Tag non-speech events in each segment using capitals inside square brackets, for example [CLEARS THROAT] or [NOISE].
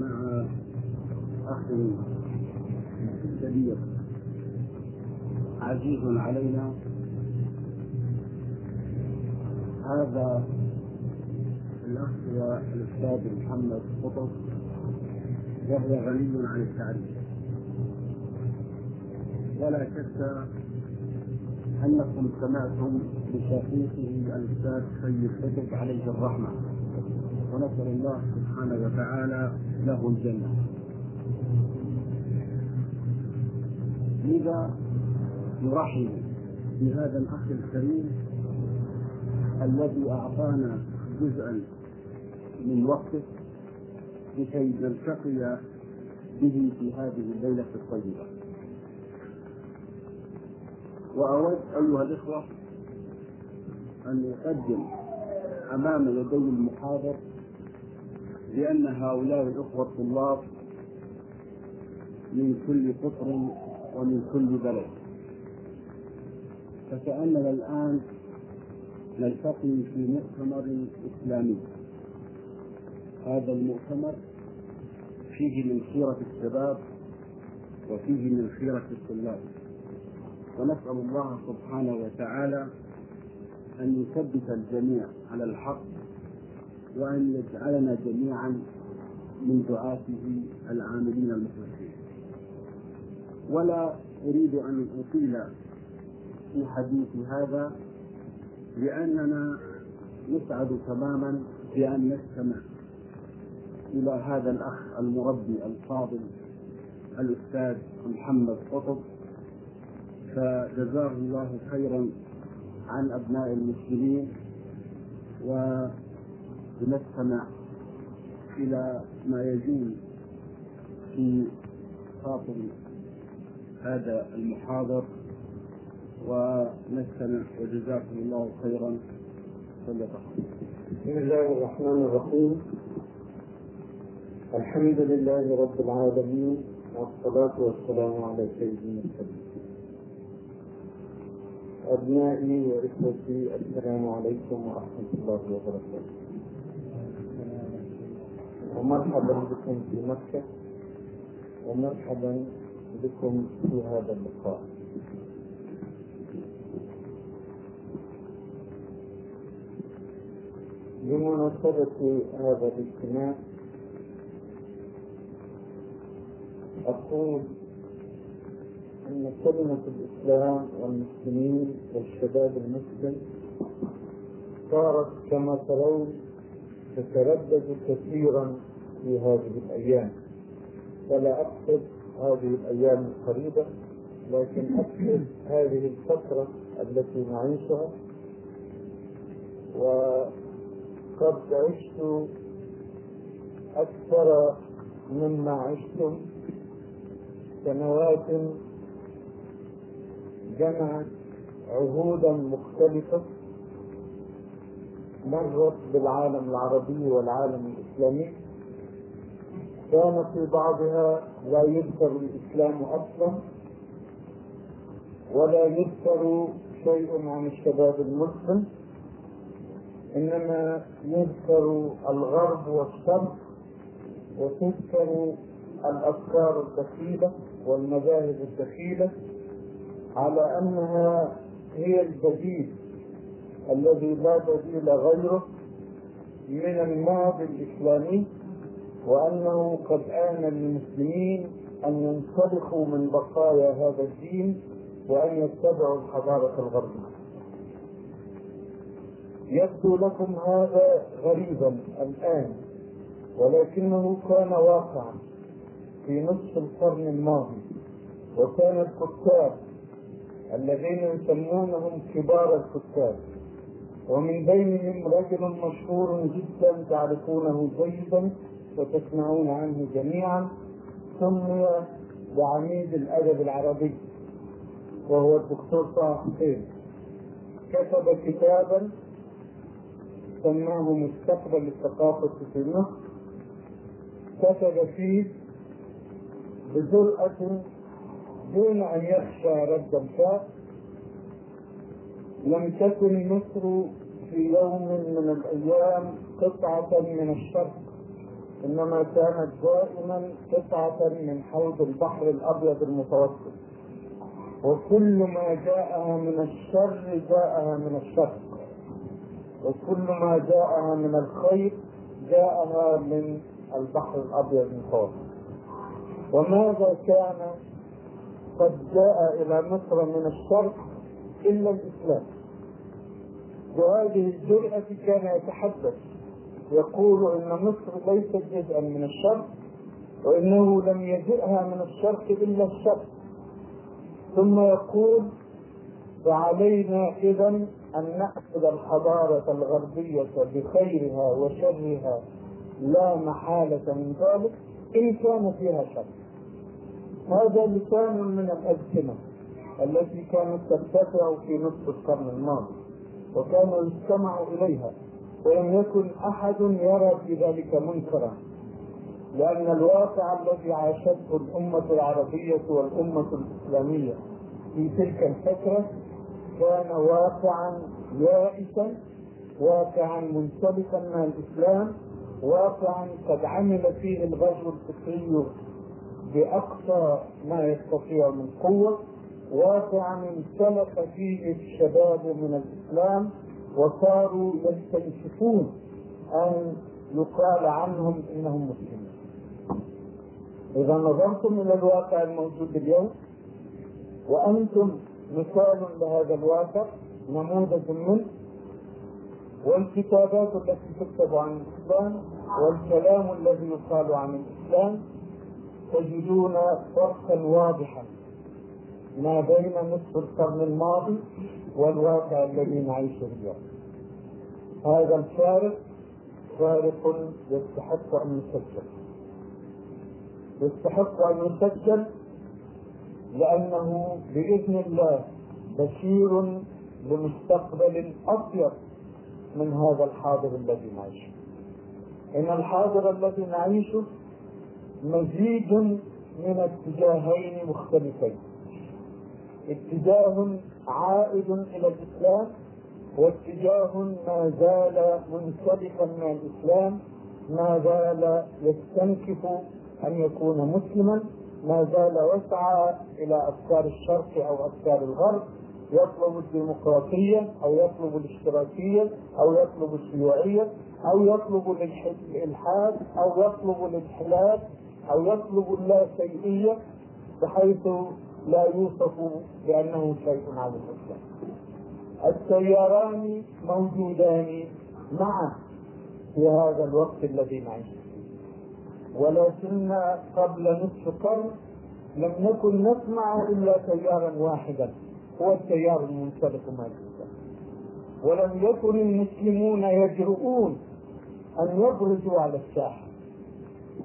مع أخ كبير عزيز علينا. هذا الأخ هو الأستاذ محمد قطب وهو غني عن التعريف. ولا شك أنكم سمعتم بشقيقه الأستاذ سيد قطب عليه الرحمة. ونسأل الله سبحانه وتعالى له الجنة. لذا نرحب بهذا الأخ الكريم الذي أعطانا جزءا من وقته لكي نلتقي به في هذه الليلة الطيبة. وأود أيها الإخوة أن أقدم أمام يدي المحاضر لأن هؤلاء الأخوة الطلاب من كل قطر ومن كل بلد. فكأننا الآن نلتقي في مؤتمر إسلامي. هذا المؤتمر فيه من خيرة الشباب وفيه من خيرة الطلاب. ونسأل الله سبحانه وتعالى أن يثبت الجميع على الحق وأن يجعلنا جميعا من دعاته العاملين المخلصين. ولا أريد أن أطيل في حديث هذا لأننا نسعد تماما بأن نستمع إلى هذا الأخ المربي الفاضل الأستاذ محمد قطب. فجزاه الله خيرا عن أبناء المسلمين. ونستمع إلى ما يجول في خاطر هذا المحاضر ونستمع وجزاكم الله خيرا. بسم الله الرحمن الرحيم. الحمد لله رب العالمين والصلاة والسلام على سيدنا المرسلين أبنائي وإخوتي السلام عليكم ورحمة الله وبركاته. ومرحبا بكم في مكة ومرحبا بكم في هذا اللقاء. بمناسبة هذا الاجتماع أقول أن كلمة الإسلام والمسلمين والشباب المسلم صارت كما ترون تتردد كثيرا في هذه الأيام. ولا أقصد هذه الأيام القريبة لكن أقصد هذه الفترة التي نعيشها. وقد عشت أكثر مما عشتم سنوات جمعت عهودا مختلفة. مرت بالعالم العربي والعالم الإسلامي. كان في بعضها لا يذكر الإسلام أصلا ولا يذكر شيء عن الشباب المسلم إنما يذكر الغرب والشرق وتذكر الأفكار الدخيلة والمذاهب الدخيلة على أنها هي البديل الذي لا بديل غيره من الماضي الإسلامي وأنه قد آن للمسلمين أن ينسلخوا من بقايا هذا الدين وأن يتبعوا الحضارة الغربية يبدو لكم هذا غريبا الآن ولكنه كان واقعا في نصف القرن الماضي وكان الكتاب الذين يسمونهم كبار الكتاب ومن بينهم رجل مشهور جدا تعرفونه جيدا وتسمعون عنه جميعا سمي بعميد الأدب العربي وهو الدكتور طه حسين كتب كتابا سماه مستقبل الثقافة في مصر. كتب فيه بجرأة دون أن يخشى رد الفاء. لم تكن مصر في يوم من الأيام قطعة من الشرق إنما كانت دائما قطعة من حوض البحر الأبيض المتوسط. وكل ما جاءها من الشر جاءها من الشر وكل ما جاءها من الخير جاءها من البحر الأبيض المتوسط. وماذا كان قد جاء إلى مصر من الشرق إلا الإسلام؟ بهذه الجرأة كان يتحدث. يقول إن مصر ليست جزءا من الشرق وإنه لم يجئها من الشرق إلا الشرق. ثم يقول فعلينا اذا أن نأخذ الحضارة الغربية بخيرها وشرها لا محالة من ذلك إن كان فيها شر. هذا لسان من الألسنة التي كانت ترتفع في نصف القرن الماضي. وكان يستمع إليها ولم يكن أحد يرى في ذلك منكرا لأن الواقع الذي عاشته الأمة العربية والأمة الإسلامية في تلك الفترة كان واقعا يائسا واقعا منسلخا من الإسلام واقعا قد عمل فيه الغزو الفكري بأقصى ما يستطيع من قوة. واقعا انسلخ فيه الشباب من الإسلام وصاروا يستنشفون أن يقال عنهم إنهم مسلمون. إذا نظرتم إلى الواقع الموجود اليوم وأنتم مثال لهذا الواقع نموذج منه والكتابات التي تكتب عن الإسلام والكلام الذي يقال عن الإسلام تجدون فرقا واضحا. ما بين نصف القرن الماضي والواقع الذي نعيشه اليوم. هذا الفارق فارق يستحق أن يسجل. يستحق أن يسجل لأنه بإذن الله بشير لمستقبل أطيب من هذا الحاضر الذي نعيشه. إن الحاضر الذي نعيشه مزيج من اتجاهين مختلفين. اتجاه عائد إلى الإسلام واتجاه ما زال منسلخا من الإسلام ما زال يستنكف أن يكون مسلما ما زال يسعى إلى أفكار الشرق أو أفكار الغرب يطلب الديمقراطية أو يطلب الاشتراكية أو يطلب الشيوعية أو يطلب الإلحاد أو يطلب الانحلال أو يطلب اللاشيئيه بحيث لا يوصف بأنه شيء على الاسلام. التياران موجودان معا في هذا الوقت الذي نعيش فيه. ولكن قبل نصف قرن لم نكن نسمع إلا تيارا واحدا هو التيار المنسلق الاسلام ولم يكن المسلمون يجرؤون أن يبرزوا على الساحة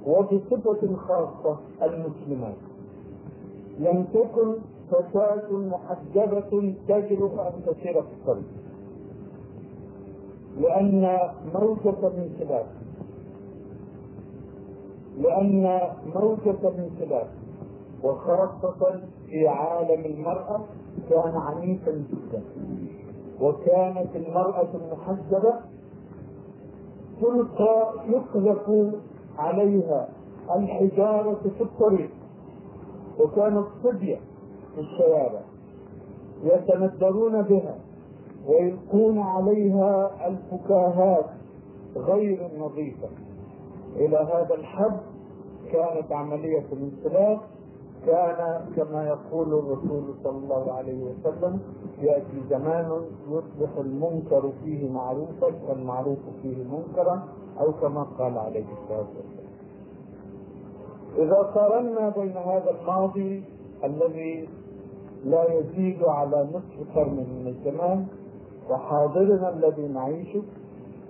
وبصفه خاصة المسلمات لم تكن فتاة محجبة تجرؤ أن تسير في الطريق. لأن موجة الانسلاخ لأن موجة الانسلاخ وخاصة في عالم المرأة كان عنيفا جدا وكانت المرأة المحجبة تلقى يقذف عليها الحجارة في الطريق. وكانت صبية في الشوارع يتندرون بها ويلقون عليها الفكاهات غير النظيفة. إلى هذا الحد كانت عملية الانسلاخ كان كما يقول الرسول صلى الله عليه وسلم يأتي زمان يصبح المنكر فيه معروفا والمعروف فيه منكرا أو كما قال عليه الصلاة والسلام. إذا قارنا بين هذا الماضي الذي لا يزيد على نصف قرن من الزمان وحاضرنا الذي نعيشه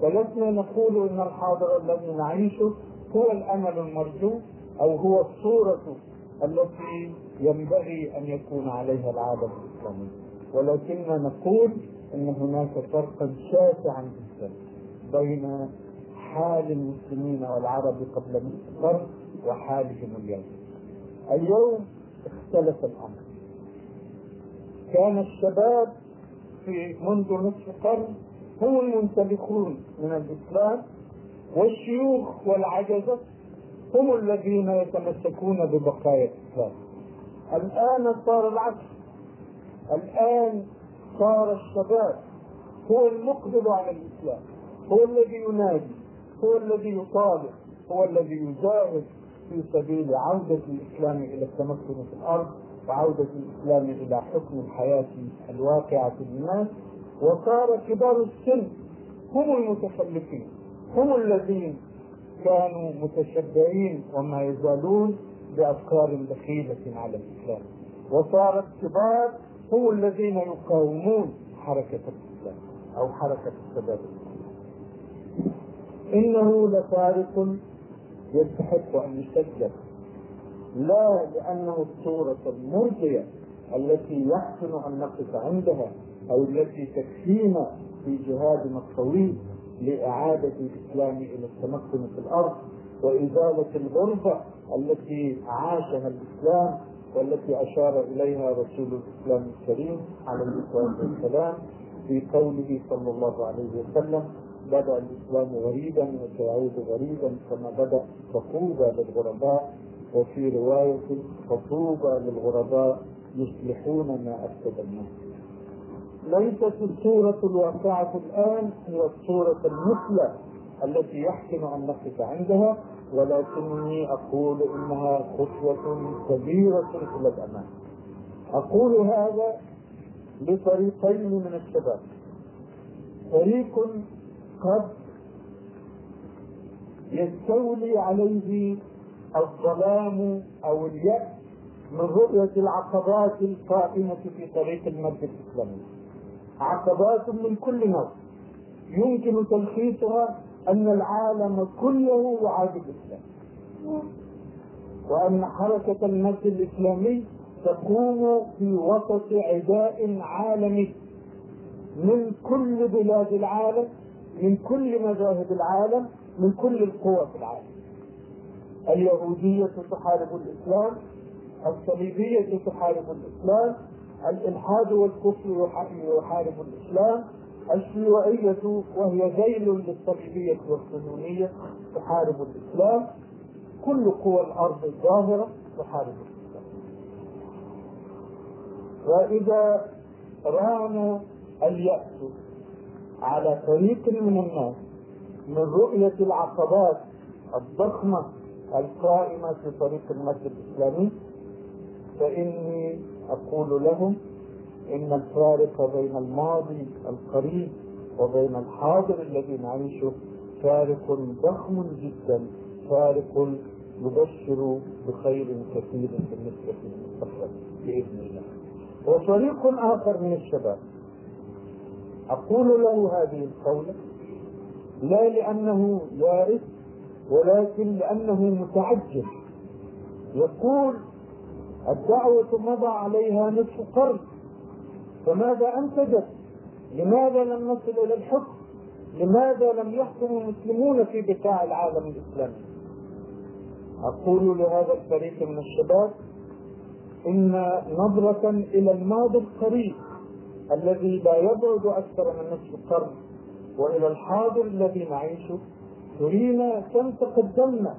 فلسنا نقول إن الحاضر الذي نعيشه هو الأمل المرجو أو هو الصورة التي ينبغي أن يكون عليها العالم الإسلامي. ولكننا نقول إن هناك فرقا شاسعا جدا بين حال المسلمين والعرب قبل نصف قرن وحالهم اليوم. اليوم اختلف الأمر. كان الشباب في منذ نصف قرن هم المنسلخون من الإسلام والشيوخ والعجزة هم الذين يتمسكون ببقايا الإسلام. الآن صار العكس. الآن صار الشباب هو المقبل على الإسلام هو الذي ينادي هو الذي يطالب هو الذي يجاهد في سبيل عودة الإسلام إلى التمكن في الأرض وعودة الإسلام إلى حكم الحياة الواقعة للناس وصار كبار السن هم المتخلفين هم الذين كانوا متشبعين وما يزالون بأفكار دخيلة على الإسلام. وصار الكبار هم الذين يقاومون حركة الإسلام أو حركة الشباب إنه لفارق يستحق أن يسجل. لا لأنه الصورة المرضية التي يحسن أن نقف عندها أو التي تكفينا في جهادنا الطويل لإعادة الإسلام إلى التمكن في الأرض وإزالة الغربة التي عاشها الإسلام والتي أشار إليها رسول الإسلام الكريم عليه الصلاة والسلام في قوله صلى الله عليه وسلم بدأ الإسلام غريبا وسيعود غريبا كما بدأ فطوبى للغرباء وفي رواية فطوبى للغرباء يصلحون ما أفسد الناس. ليست الصورة الواقعة الآن هي الصورة المثلى التي يحسن أن نقف عندها ولكني أقول إنها خطوة كبيرة إلى الأمام. أقول هذا لطريقين من الشباب. فريق قد يستولي عليه الظلام أو اليأس من رؤية العقبات القائمة في طريق المد الإسلامي. عقبات من كل نوع. يمكن تلخيصها أن العالم كله يعادي الإسلام وأن حركة المد الإسلامي تقوم في وسط عداء عالمي من كل بلاد العالم من كل مذاهب العالم من كل القوى في العالم. اليهودية تحارب الإسلام الصليبية تحارب الإسلام الإلحاد والكفر يحارب الإسلام الشيوعية وهي ذيل للصليبية والصهيونية تحارب الإسلام. كل قوى الأرض الظاهرة تحارب الإسلام. وإذا ران اليأس على فريق من الناس من رؤية العقبات الضخمة القائمة في طريق المسجد الإسلامي. فإني أقول لهم إن الفارق بين الماضي القريب وبين الحاضر الذي نعيشه فارق ضخم جدا فارق يبشر بخير كثير بالنسبة للمستقبل بإذن الله. وفريق آخر من الشباب. أقول له هذه القولة لا لأنه يائس ولكن لأنه متعجب يقول الدعوة مضى عليها نصف قرن فماذا أنتجت؟ لماذا لم نصل إلى الحكم؟ لماذا لم يحكم المسلمون في بقاع العالم الإسلامي؟ أقول لهذا الفريق من الشباب إن نظرة إلى الماضي القريب الذي لا يبعد أكثر من نصف قرن وإلى الحاضر الذي نعيشه ترينا كم تقدمنا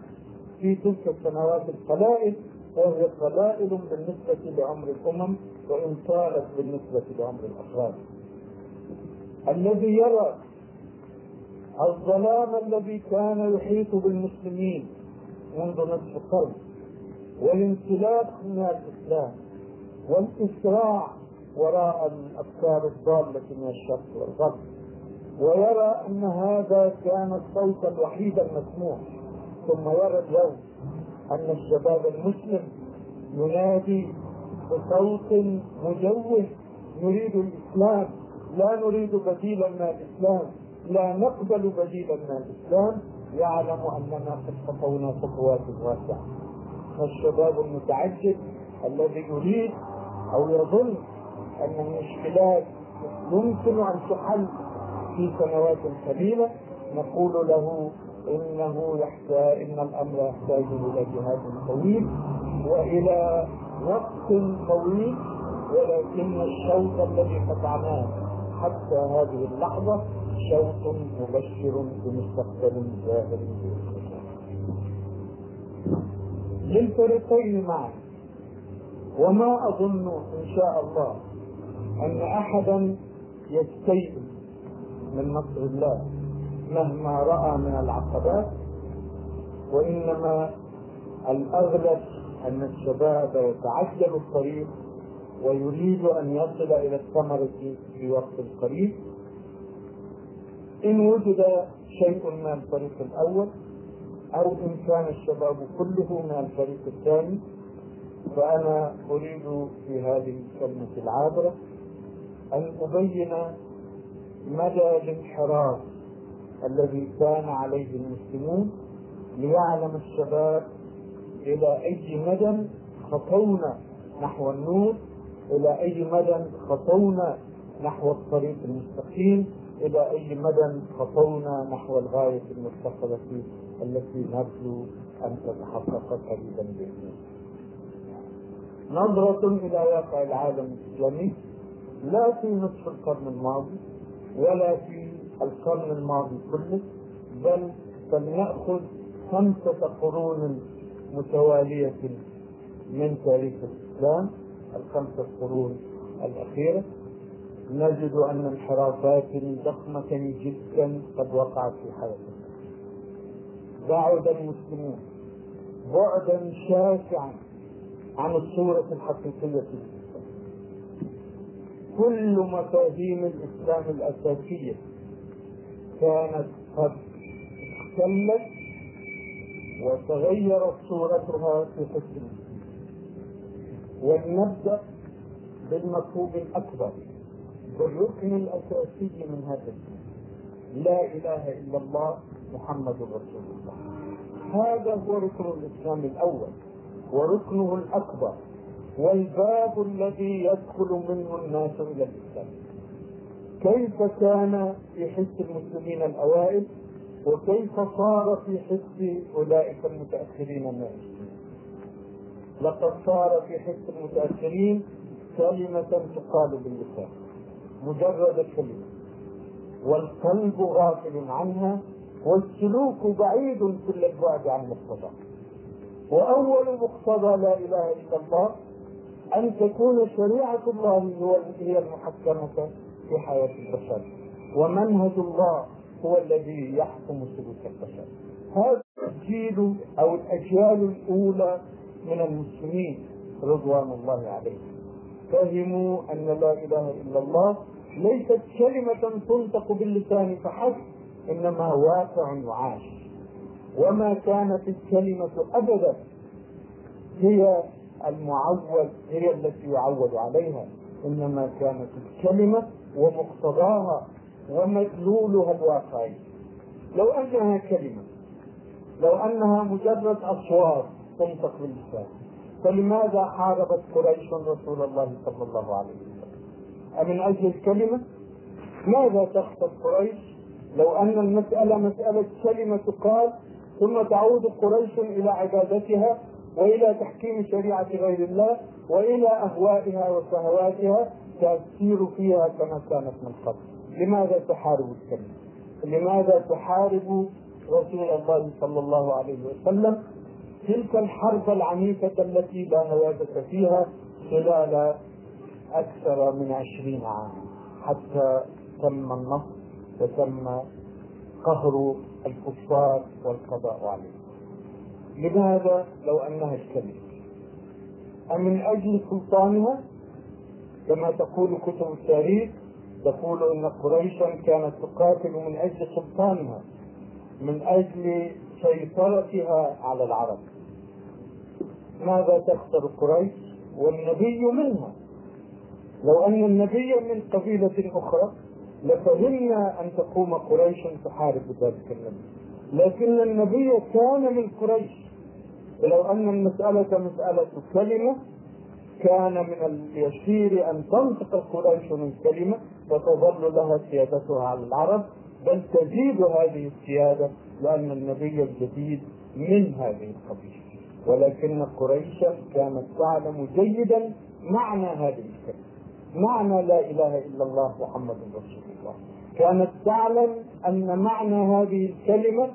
في تلك السنوات القلائل وهي قلائل بالنسبة لعمر الأمم وإن طالت بالنسبة لعمر الأفراد. الذي يرى الظلام الذي كان يحيط بالمسلمين منذ نصف قرن والانسلاخ من الإسلام والإسراع وراء الافكار الضالة من الشرق والغرب ويرى أن هذا كان الصوت الوحيد المسموع. ثم يرى اليوم أن الشباب المسلم ينادي بصوت مجوه. نريد الإسلام. لا نريد بديلا من الإسلام. لا نقبل بديلا من الإسلام. يعلم أننا قد خطونا خطوات واسعة. فالشباب المتعجب الذي يريد أو يظن أن المشكلات يمكن أن تحل في سنوات قليله نقول له إنه يحتاج إن الأمر يحتاج إلى جهاد طويل وإلى وقت طويل ولكن الشوط الذي قطعناه حتى هذه اللحظة شوط مبشر بمستقبل زاهر للفريقين معا. وما أظن إن شاء الله أن أحدا يستيئس من نصر الله مهما رأى من العقبات وإنما الأغلب أن الشباب يتعجل الطريق ويريد أن يصل إلى الثمرة في وقت قريب. إن وجد شيء من الفريق الأول أو إن كان الشباب كله من الفريق الثاني فأنا أريد في هذه الكلمة العابرة أن أبين مدى الانحراف الذي كان عليه المسلمون ليعلم الشباب إلى أي مدى خطونا نحو النور إلى أي مدى خطونا نحو الطريق المستقيم إلى أي مدى خطونا نحو الغاية المرتقبة التي نرجو أن تتحقق قريبا بإذن نظرة إلى واقع العالم الإسلامي لا في نصف القرن الماضي ولا في القرن الماضي كله بل فلنأخذ خمسة قرون متوالية من تاريخ الإسلام الخمسة قرون الأخيرة. نجد أن انحرافات ضخمة جدا قد وقعت في حياتنا. بعد المسلمون بعدا شاسعا عن الصورة الحقيقية. للإسلام كل مفاهيم الإسلام الأساسية كانت قد اختلت وتغيرت صورتها في حسن. ولنبدأ بالمفهوم الأكبر بالركن الأساسي من هذا الدين. لا إله إلا الله محمد رسول الله. هذا هو ركن الإسلام الأول وركنه الأكبر. والباب الذي يدخل منه الناس إلى الإسلام. كيف كان في حس المسلمين الأوائل؟ وكيف صار في حس أولئك المتأخرين من المسلمين لقد صار في حس المتأخرين كلمة تقال باللسان مجرد كلمة. والقلب غافل عنها والسلوك بعيد كل البعد عن مقتضى وأول مقتضى لا إله إلا الله أن تكون شريعة الله هي المحكمة في حياة البشر. ومنهج الله هو الذي يحكم سلوك البشر. هذا الجيل أو الأجيال الأولى من المسلمين رضوان الله عليهم. فهموا أن لا إله إلا الله. ليست كلمة تنطق باللسان فحسب إنما واقع يعاش وما كانت الكلمة أبدا هي المعول هي التي يعود عليها. إنما كانت الكلمة ومقتضاها ومدلولها الواقعي. لو أنها كلمة لو أنها مجرد أصوات تنطق باللسان فلماذا حاربت قريش رسول الله صلى الله عليه وسلم؟ أمن أجل الكلمة؟ ماذا تخطب قريش؟ لو أن المسألة مسألة كلمة تقال ثم تعود قريش إلى عبادتها وإلى تحكيم شريعة غير الله وإلى أهوائها وشهواتها تسير فيها كما كانت من قبل. لماذا تحارب الكلمة؟ لماذا تحارب رسول الله صلى الله عليه وسلم تلك الحرب العنيفة التي لا هوادة فيها خلال أكثر من عشرين عاما حتى تم النصر وتم قهر الكفار والقضاء عليهم؟ لماذا لو أنها الكلمة أمن أجل سلطانها؟ كما تقول كتب التاريخ تقول أن قريشا كانت تقاتل من أجل سلطانها من أجل سيطرتها على العرب. ماذا تخسر قريش؟ والنبي منها. لو أن النبي من قبيلة أخرى لفهمنا أن تقوم قريش تحارب ذلك النبي. لكن النبي كان من قريش. ولو أن المسألة مسألة كلمة كان من اليسير أن تنطق قريش من كلمة وتظل لها سيادتها على العرب بل تزيد هذه السيادة لأن النبي الجديد من هذه القبيلة. ولكن قريشا كانت تعلم جيدا معنى هذه الكلمة. معنى لا إله إلا الله محمد رسول الله. كانت تعلم أن معنى هذه الكلمة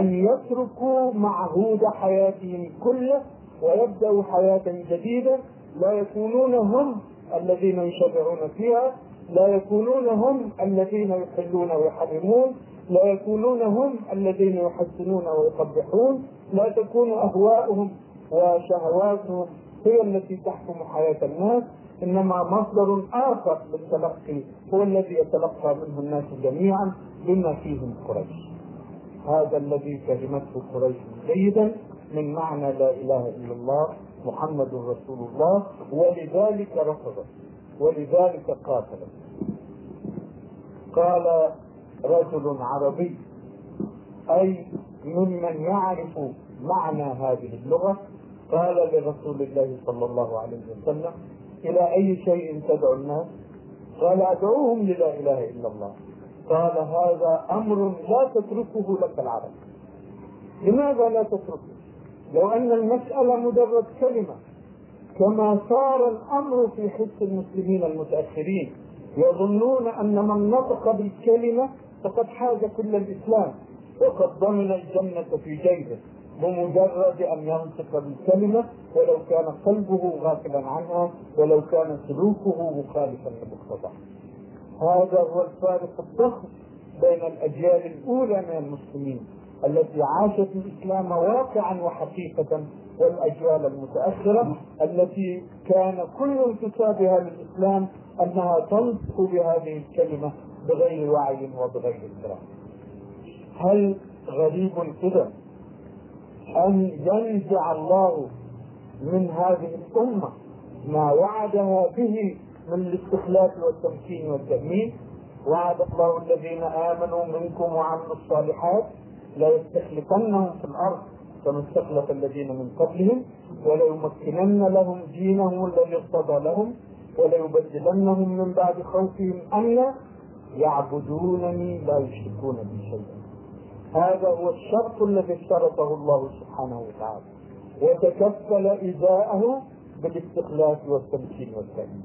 أن يتركوا معهود حياتهم كله ويبدأوا حياة جديدة لا يكونون هم الذين يشرعون فيها لا يكونون هم الذين يحلون ويحرمون لا يكونون هم الذين يحسنون ويقبحون لا تكون أهواؤهم وشهواتهم هي التي تحكم حياة الناس إنما مصدر آخر للتلقي هو الذي يتلقى منه الناس جميعا بما فيهم قريش. هذا الذي فهمته قريش جيدا من معنى لا إله إلا الله محمد رسول الله ولذلك رفضت ولذلك قاتلت قال رجل عربي أي ممن يعرف معنى هذه اللغة قال لرسول الله صلى الله عليه وسلم إلى أي شيء تدعو الناس؟ قال أدعوهم للا إله إلا الله قال هذا أمر لا تتركه لك العرب لماذا لا تتركه؟ لو أن المسألة مجرد كلمة كما صار الأمر في حس المسلمين المتأخرين يظنون أن من نطق بالكلمة فقد حاز كل الإسلام وقد ضمن الجنة في جيبه بمجرد أن ينطق بالكلمة ولو كان قلبه غافلا عنها ولو كان سلوكه مخالفا لمقتضاه. هذا هو الفارق الضخم بين الأجيال الأولى من المسلمين التي عاشت الإسلام واقعا وحقيقة والأجيال المتأخرة التي كان كل انتسابها للإسلام أنها تنطق بهذه الكلمة بغير وعي وبغير إدراك. هل غريب كده أن ينزع الله من هذه الأمة ما وعدها به من الاستخلاف والتمكين والتأمين. وعد الله الذين آمنوا منكم وعملوا الصالحات لا يستخلفنهم في الأرض كما استخلف الذين من قبلهم وليمكنن لهم دينهم الذي ارتضى لهم وليبدلنهم من بعد خوفهم أمنا. يعبدونني لا يشركون بي شيئا. هذا هو الشرط الذي اشترطه الله سبحانه وتعالى. وتكفل إزاءه بالاستخلاف والتمكين والتأمين.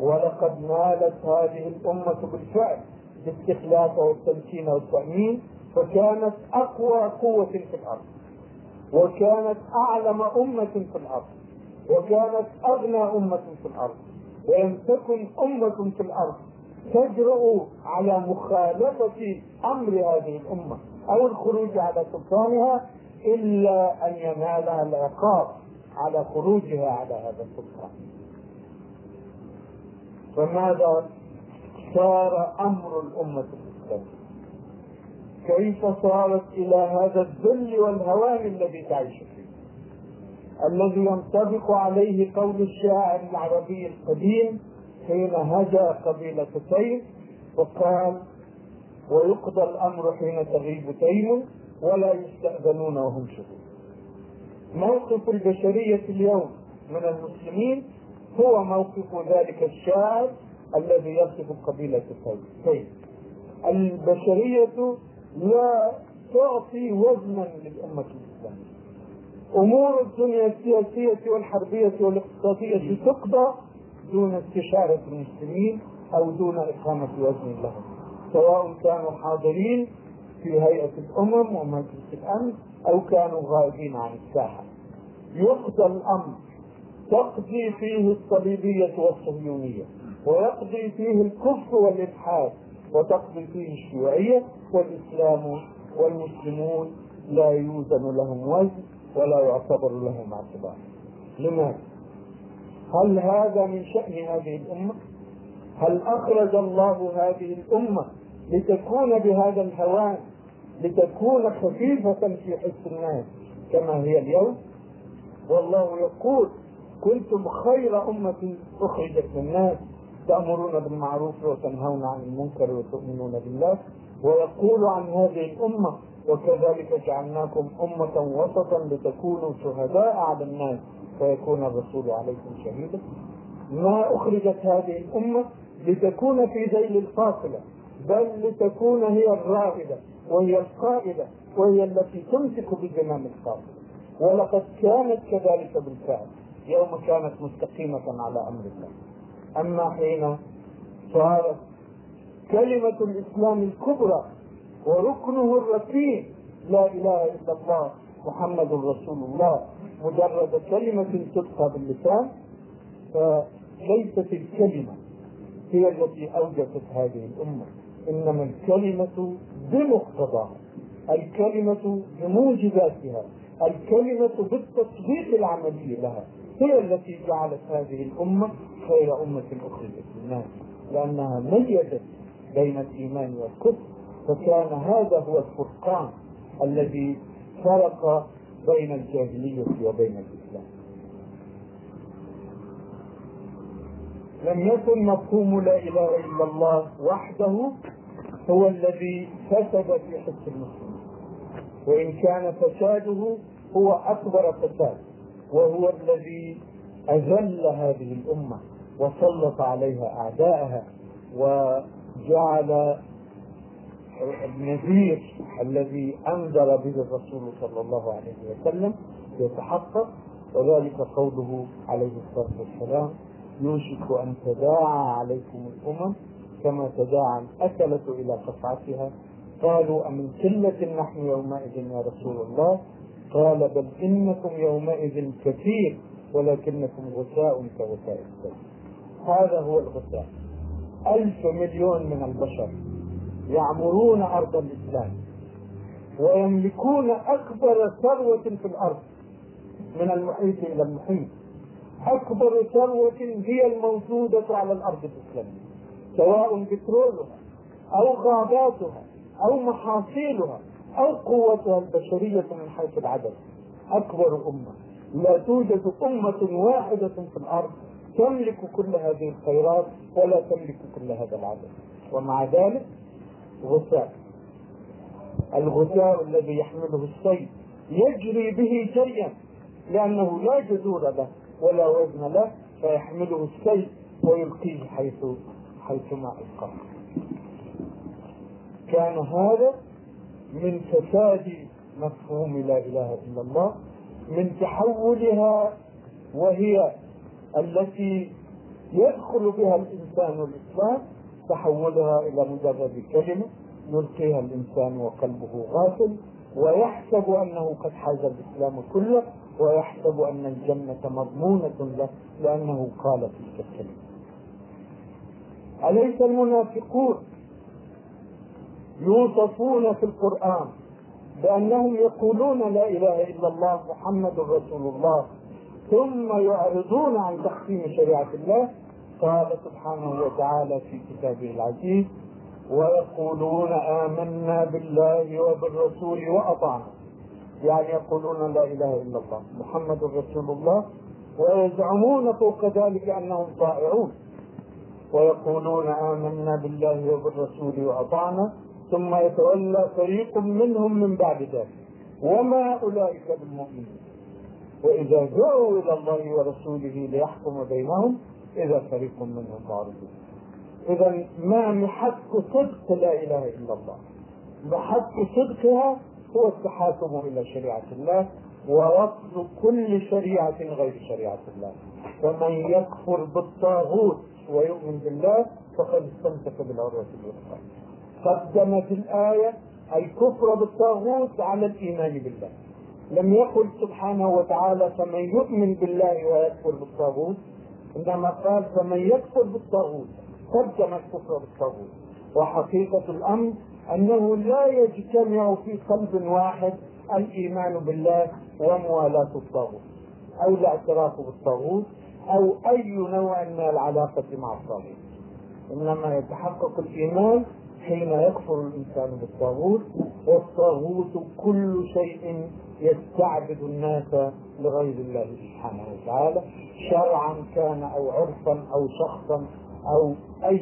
ولقد نالت هذه الأمة بالفعل بالاستخلاف والتمكين والتأمين فكانت أقوى قوة في الأرض وكانت أعلم أمة في الأرض وكانت أغنى أمة في الأرض ولم تكن أمة في الأرض تجرؤ على مخالفة أمر هذه الأمة أو الخروج على سلطانها إلا أن ينالها العقاب على خروجها على هذا السلطان. فماذا صار أمر الأمة الإسلامية كيف صارت إلى هذا الذل والهوان الذي تعيش فيه الذي ينطبق عليه قول الشاعر العربي القديم حين هجا قبيلة وقال ويقضى الأمر حين تغيب تيم ولا يستأذنون وهم شهود. موقف البشرية اليوم من المسلمين هو موقف ذلك الشاعر الذي يصف قبيلة تيم. البشرية لا تعطي وزنا للأمة الإسلامية. أمور الدنيا السياسية والحربية والاقتصادية تقضى دون استشارة المسلمين أو دون إقامة وزن لهم. سواء كانوا حاضرين في هيئة الأمم ومجلس الأمن أو كانوا غائبين عن الساحة يقضى الأمر تقضي فيه الصليبية والصهيونية ويقضي فيه الكفر والإلحاد وتقضي فيه الشيوعية والإسلام والمسلمون لا يوزن لهم وزن ولا يعتبر لهم اعتبار لماذا؟ هل هذا من شأن هذه الأمة؟ هل أخرج الله هذه الأمة لتكون بهذا الهوان لتكون خفيفة في حس الناس كما هي اليوم والله يقول كنتم خير أمة أخرجت للناس تأمرون بالمعروف وتنهون عن المنكر وتؤمنون بالله ويقول عن هذه الأمة وكذلك جعلناكم أمة وسطا لتكونوا شهداء على الناس ويكون الرسول عليكم شهيدا. ما أخرجت هذه الأمة لتكون في ذيل الفاصلة بل لتكون هي الرائدة وهي القائدة وهي التي تمسك بزمام القافلة ولقد كانت كذلك بالفعل. يوم كانت مستقيمة على أمر الله. أما حين صارت كلمة الإسلام الكبرى وركنه الركين لا إله إلا الله محمد رسول الله مجرد كلمة تبقى باللسان فليست الكلمة هي التي أوجدت هذه الأمة. إنما الكلمة بمقتضاها الكلمة بموجباتها الكلمة بالتطبيق العملي لها. هي التي جعلت هذه الأمة خير أمة أخرجت للناس لأنها ميزت بين الإيمان والكفر فكان هذا هو الفرقان الذي فرق بين الجاهلية وبين الإسلام. لم يكن مفهوم لا إله إلا الله وحده هو الذي فسد في حس المسلمين وإن كان فساده هو أكبر فساد. وهو الذي أذل هذه الأمة وسلط عليها أعداءها وجعل النذير الذي أنذر به الرسول صلى الله عليه وسلم يتحقق وذلك قوله عليه الصلاة والسلام يوشك أن تداعى عليكم الأمم كما تداعى الأكلة إلى قطعتها. قالوا أمن قلة نحن يومئذ يا رسول الله؟ قال بل إنكم يومئذ كثير ولكنكم غثاء كغثاء السيل هذا هو الغثاء. ألف مليون من البشر يعمرون أرض الإسلام ويملكون أكبر ثروة في الأرض من المحيط إلى المحيط. أكبر ثروة هي الموجودة على الأرض الإسلامية سواء بترولها أو غاباتها أو محاصيلها. أو قوتها البشرية من حيث العدد. أكبر أمة. لا توجد أمة واحدة في الأرض تملك كل هذه الخيرات ولا تملك كل هذا العدد. ومع ذلك غثاء الغثاء الذي يحمله السيل يجري به جريا لأنه لا جذور له ولا وزن له فيحمله السيل ويلقيه حيث حيثما ألقاه كان هذا من فساد مفهوم لا إله إلا الله من تحولها وهي التي يدخل بها الإنسان الإسلام تحولها إلى مجرد كلمة يلقيها الإنسان وقلبه غافل ويحسب أنه قد حاز الإسلام كله ويحسب أن الجنة مضمونة له لأنه قال تلك الكلمة. أليس المنافقون يوصفون في القرآن بأنهم يقولون لا إله إلا الله محمد رسول الله ثم يعرضون عن تحكيم شريعة الله. قال سبحانه وتعالى في كتابه العزيز ويقولون آمنا بالله وبالرسول وأطعنا. يعني يقولون لا إله إلا الله محمد رسول الله. ويزعمون فوق ذلك أنهم طائعون. ويقولون آمنا بالله وبالرسول وأطعنا. ثم يتولى فريق منهم من بعد ذلك. وما أولئك بالمؤمنين. وإذا جاءوا إلى الله ورسوله ليحكم بينهم إذا فريق منهم معرضون إذا ما محك صدق لا إله إلا الله. محك صدقها هو التحاكم إلى شريعة الله ورفض كل شريعة غير شريعة الله. فمن يكفر بالطاغوت ويؤمن بالله فقد استمسك بالعروة الوثقى. قدمت الآية الكفر بالطاغوت على الإيمان بالله. لم يقل سبحانه وتعالى فمن يؤمن بالله ويكفر بالطاغوت. إنما قال فمن يكفر بالطاغوت قدم الكفر بالطاغوت. وحقيقة الأمر أنه لا يجتمع في قلب واحد الإيمان بالله وموالاة الطاغوت أو الاعتراف بالطاغوت أو أي نوع من العلاقة مع الطاغوت. إنما يتحقق الإيمان حين يكفر الإنسان بالطاغوت والطاغوت كل شيء يستعبد الناس لغير الله سبحانه وتعالى شرعا كان أو عرفا أو شخصا أو أي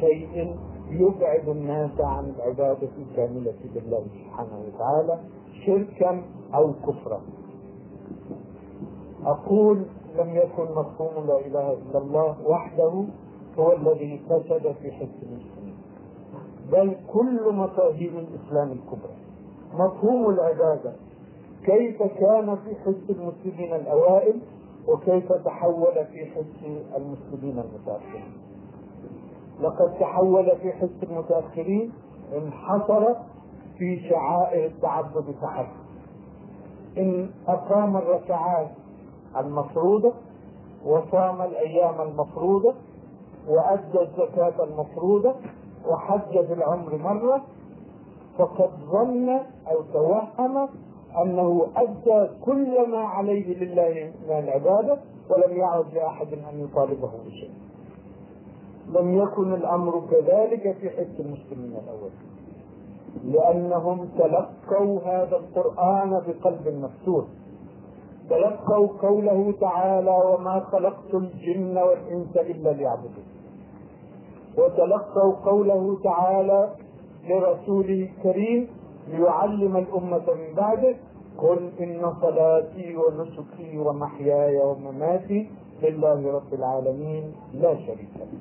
شيء يبعد الناس عن العبادة الكاملة بالله سبحانه وتعالى شركا أو كفرا. أقول لم يكن مفهوم لا إله إلا الله وحده هو الذي فسد في حس المسلمين بل كل مفاهيم الإسلام الكبرى. مفهوم العبادة. كيف كان في حس المسلمين الأوائل وكيف تحول في حس المسلمين المتأخرين؟ لقد تحول في حس المتأخرين انحصر في شعائر التعبد فحسب إن أقام الركعات المفروضة وصام الأيام المفروضة وأدى الزكاة المفروضة وحج في العمر مرة فقد ظن أو توهم أنه أدى كل ما عليه لله من العبادة ولم يعد لأحد أن يطالبه بشيء. لم يكن الأمر كذلك في حس المسلمين الأول. لأنهم تلقوا هذا القرآن بقلب مفتوح. تلقوا قوله تعالى وما خلقت الجن والإنس إلا ليعبدون وتلقوا قوله تعالى لرسوله الكريم ليعلم الأمة من بعده قل إن صلاتي ونسكي ومحياي ومماتي لله رب العالمين لا شريك له.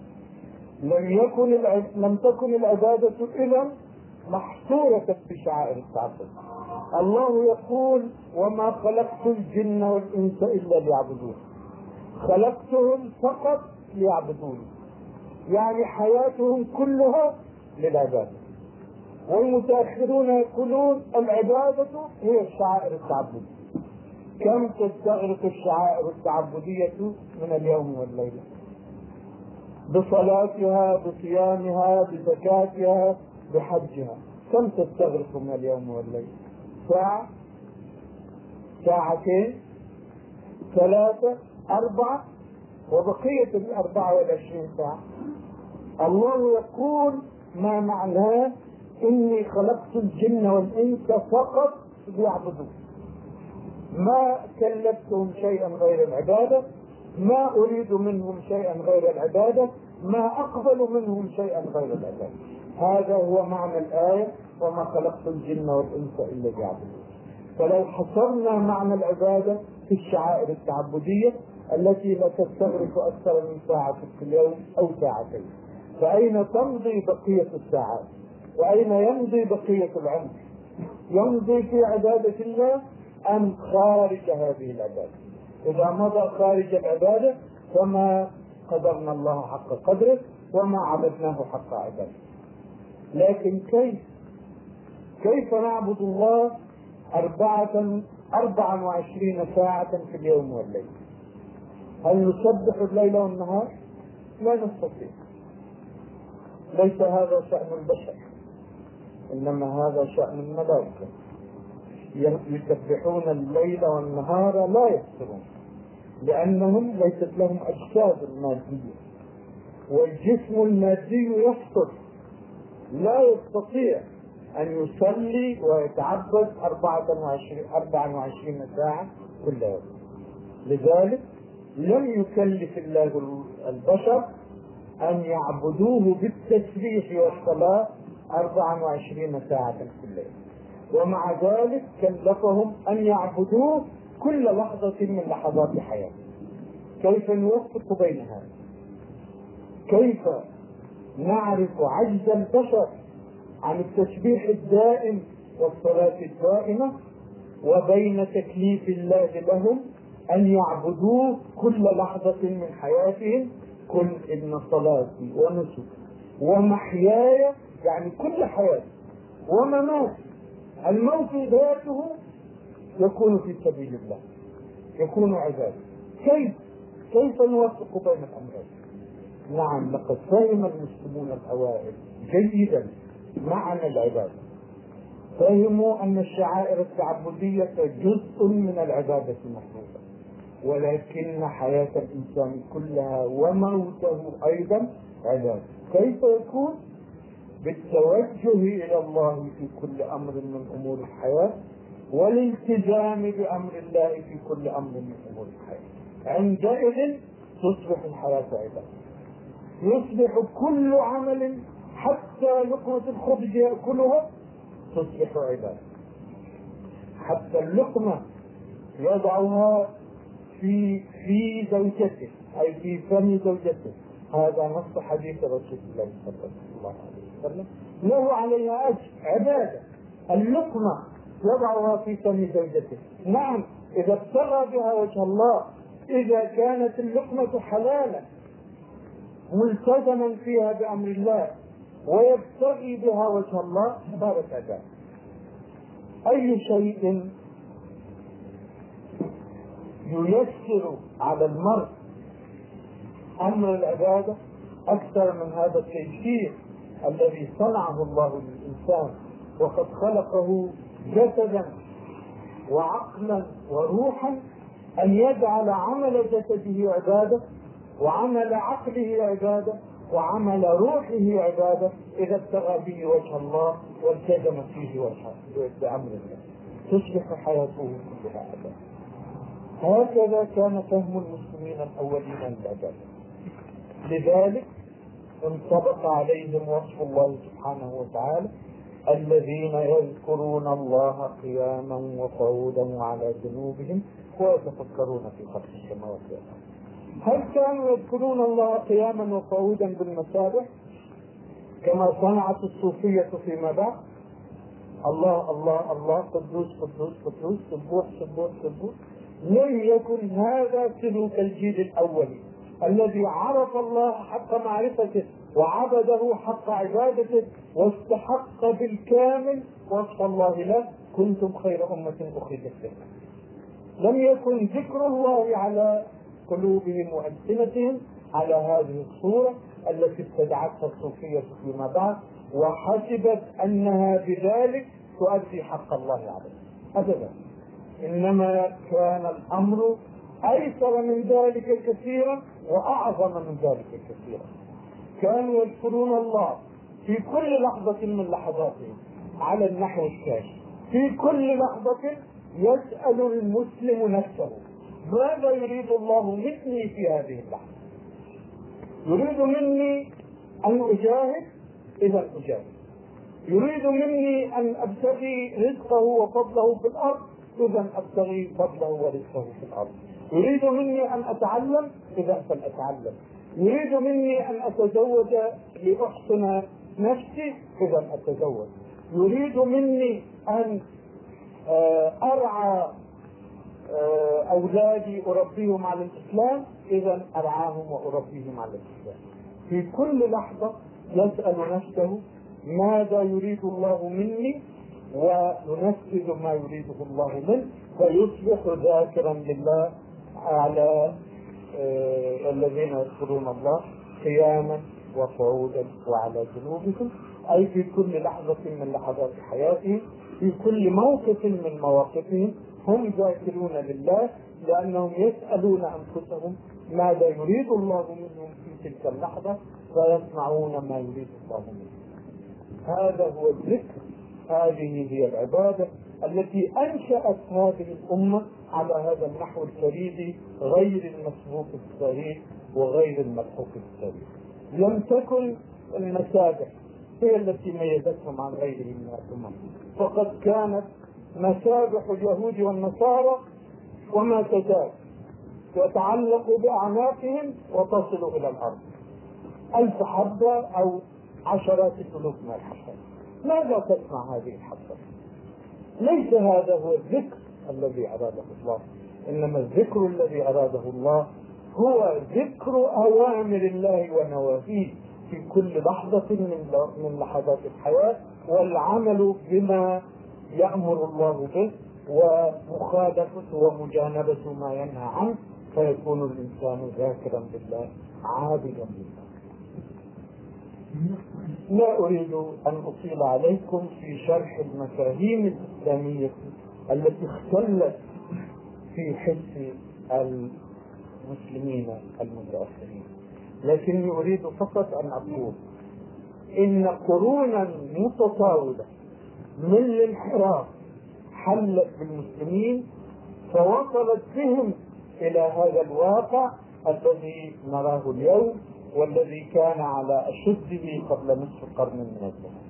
لم يكن الع... لم تكن العبادة إذا محصورة في شعائر التعبد الله يقول وما خلقت الجن والإنس إلا ليعبدون. خلقتهم فقط ليعبدون. يعني حياتهم كلها للعبادة. والمتأخرون يقولون العبادة هي الشعائر التعبدية. كم تستغرق الشعائر التعبدية من اليوم والليلة؟ بصلاتها بصيامها بزكاتها بحجها. كم تستغرق من اليوم والليل ساعة ساعتين ثلاثة أربعة وبقية الأربعة والعشرين ساعة. الله يقول ما معناه إني خلقت الجن والإنس فقط ليعبدون. ما كلفتهم شيئا غير العبادة ما أريد منهم شيئا غير العبادة ما أقبل منهم شيئا غير العبادة. هذا هو معنى الآية وما خلقت الجن والإنس إلا ليعبدون. فلو حصرنا معنى العبادة في الشعائر التعبدية التي لا تستغرق أكثر من ساعة في اليوم أو ساعتين. فأين تمضي بقية الساعات؟ وأين يمضي بقية العمر؟ يمضي في عبادة الله أم خارج هذه العبادة؟ إذا مضى خارج العبادة فما قدرنا الله حق قدره وما عبدناه حق عباده. لكن كيف؟ كيف نعبد الله أربعة أربعا وعشرين ساعة في اليوم والليل؟ هل نسبح الليل والنهار؟ لا نستطيع. ليس هذا شأن البشر إنما هذا شأن الملائكة. يسبحون الليل والنهار لا يفترون لأنهم ليست لهم أجساد مادية والجسم المادي يفطر. لا يستطيع أن يصلي ويتعبد 24 24 ساعة كل يوم. لذلك لم يكلف الله البشر أن يعبدوه بالتسبيح والصلاة 24 ساعة كل يوم. ومع ذلك كلفهم أن يعبدوه كل لحظة من لحظات حياته. كيف نوفق بين هذا؟ كيف نعرف عجز البشر عن التسبيح الدائم والصلاة الدائمة؟ وبين تكليف الله لهم أن يعبدوه كل لحظة من حياتهم قل إن صلاتي ونسكي. ومحياي يعني كل حياتي. ومماتي. الموت ذاته يكون في سبيل الله. يكون عبادة كيف؟ كيف نوفق بين الأمرين؟ نعم لقد فهم المسلمون الأوائل جيدا معنى العبادة. فهموا أن الشعائر التعبدية جزء من العبادة المفروضة ولكن حياة الإنسان كلها وموته أيضا. عبادة كيف يكون؟ بالتوجه إلى الله في كل أمر من أمور الحياة والالتزام بأمر الله في كل أمر من أمور الحياة. عندئذ تصبح الحياة عبادة. يصبح كل عمل حتى لقمة الخبز يأكلها تصبح عبادة. حتى اللقمة يضعها في في زوجته أي في فم زوجته. هذا نص حديث رسول الله صلى الله عليه وسلم. له عليها أجر عبادة. اللقمة يضعها في فم زوجته. نعم إذا ابتغى بها وجه الله إذا كانت اللقمة حلالا ملتزما فيها بأمر الله ويبتغي بها وجه الله تبارك وتعالى. أي شيء ييسر على المرء. أمر العبادة أكثر من هذا التيسير الذي صنعه الله للإنسان وقد خلقه جسدا وعقلا وروحا أن يجعل عمل جسده عبادة وعمل عقله عبادة وعمل روحه عبادة إذا ابتغى به وجه الله والتزم فيه وجهه بأمر الله. تصبح حياته كلها. عبادة هكذا كان فهم المسلمين الأولين للعبادة لذلك انطبق عليهم وصف الله سبحانه وتعالى الذين يذكرون الله قياما وقعودا وعلى جنوبهم ويتفكرون في خلق السماوات والأرض. هل كانوا يذكرون الله قياما وقعودا بالمسابح كما صنعت الصوفية فيما بعد؟ الله الله الله قدوس قدوس قدوس سبوح سبوح سبوح لم يكن هذا سلوك الجيل الاولي الذي عرف الله حق معرفته وعبده حق عبادته واستحق بالكامل وصف الله له كنتم خير أمة أخرجت لكم. لم يكن ذكر الله على قلوبهم وألسنتهم على هذه الصورة التي ابتدعتها الصوفية فيما بعد وحسبت أنها بذلك تؤدي حق الله عليه أبدا. إنما كان الأمر أيسر من ذلك كثيرا وأعظم من ذلك كثيرا. كانوا يذكرون الله في كل لحظة من لحظاتهم على النحو التالي في كل لحظة يسأل المسلم نفسه ماذا يريد الله مني في هذه اللحظة؟ يريد مني أن أجاهد؟ إذا أجاهد. يريد مني أن أبتغي رزقه وفضله في الأرض؟ إذا أبتغي فضله ورزقه في الأرض. يريد مني أن أتعلم؟ إذا فلأتعلم. يريد مني أن أتزوج لأحسن نفسي؟ إذا أتزوج. يريد مني أن أرعى أولادي أربيهم على الإسلام؟ إذا أرعاهم وأربيهم على الإسلام. في كل لحظة يسأل نفسه ماذا يريد الله مني؟ وينفذ ما يريده الله منه فيصبح ذاكرا لله على آه الذين يذكرون الله قياما وقعودا وعلى جنوبهم أي في كل لحظة من لحظات حياتهم في كل موقف من مواقفهم هم ذاكرون لله لأنهم يسألون أنفسهم ماذا يريد الله منهم في تلك اللحظة فيصنعون ما يريد الله منهم. هذا هو الذكر هذه هي العبادة التي أنشأت هذه الأمة على هذا النحو الفريد غير المسبوق الصحيح وغير الملحوق الصحيح. لم تكن المسابح هي التي ميزتهم عن غيرهم من الامم فقد كانت مسابح اليهود والنصارى وما تزال تتعلق بأعناقهم وتصل إلى الأرض. ألف حبة أو عشرات الالوف من الحبات ماذا تصنع هذه الحبة ليس هذا هو الذكر الذي أراده الله إنما الذكر الذي أراده الله هو ذكر أوامر الله ونواهيه في كل لحظة من من لحظات الحياة والعمل بما يأمر الله به ومخالفة ومجانبة ما ينهى عنه فيكون الإنسان ذاكرا بالله عابدا لله. لا أريد أن أطيل عليكم في شرح المفاهيم الإسلامية التي اختلت في حس المسلمين المتأخرين. لكني أريد فقط أن أقول إن قرونا متطاولة من الانحراف حلت بالمسلمين فوصلت بهم إلى هذا الواقع الذي نراه اليوم والذي كان على أشده قبل نصف قرن من الزمن.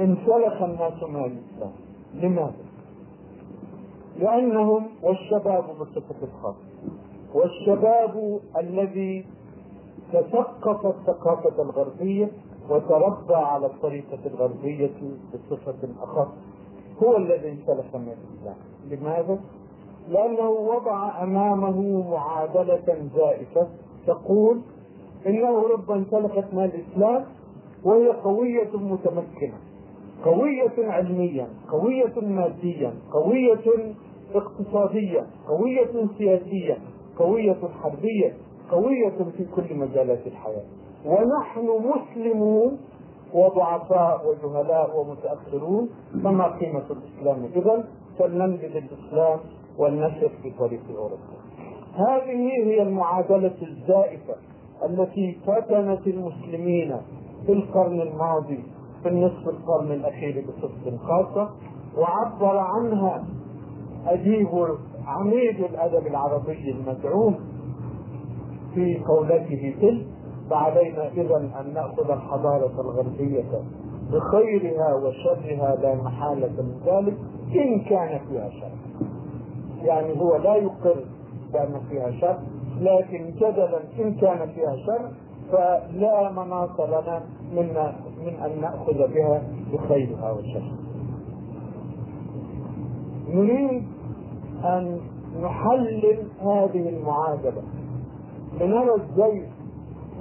انسلخ الناس من الإسلام لماذا؟ لأنهم والشباب بصفة خاصة والشباب الذي تثقف الثقافة الغربية وتربى على الطريقة الغربية بصفة أخص. هو الذي انسلخ من الإسلام. لماذا؟ لأنه وضع أمامه معادلة زائفة تقول إن أوروبا انسلخت من الإسلام وهي قوية متمكنة قوية علميا قوية ماديا قوية اقتصادية قوية سياسية قوية حربية قوية في كل مجالات الحياة. ونحن مسلمون وضعفاء وجهلاء ومتأخرون فما قيمة الإسلام إذا فلننبذ الإسلام ولنسر في طريق أوروبا. هذه هي المعادلة الزائفة التي فتنت المسلمين في القرن الماضي في النصف القرن الأخير بصفة خاصة وعبر عنها أديب عميد الأدب العربي المزعوم في قولته تلك فعلينا إذا أن نأخذ الحضارة الغربية بخيرها وشرها لا محالة من ذلك إن كان فيها شر يعني هو لا يقر بأن فيها شر لكن جدلا إن كان فيها شر فلا مناص لنا من من أن نأخذ بها بخيرها وشرها. نريد أن نحلل هذه المعادلة. لنرى الزيف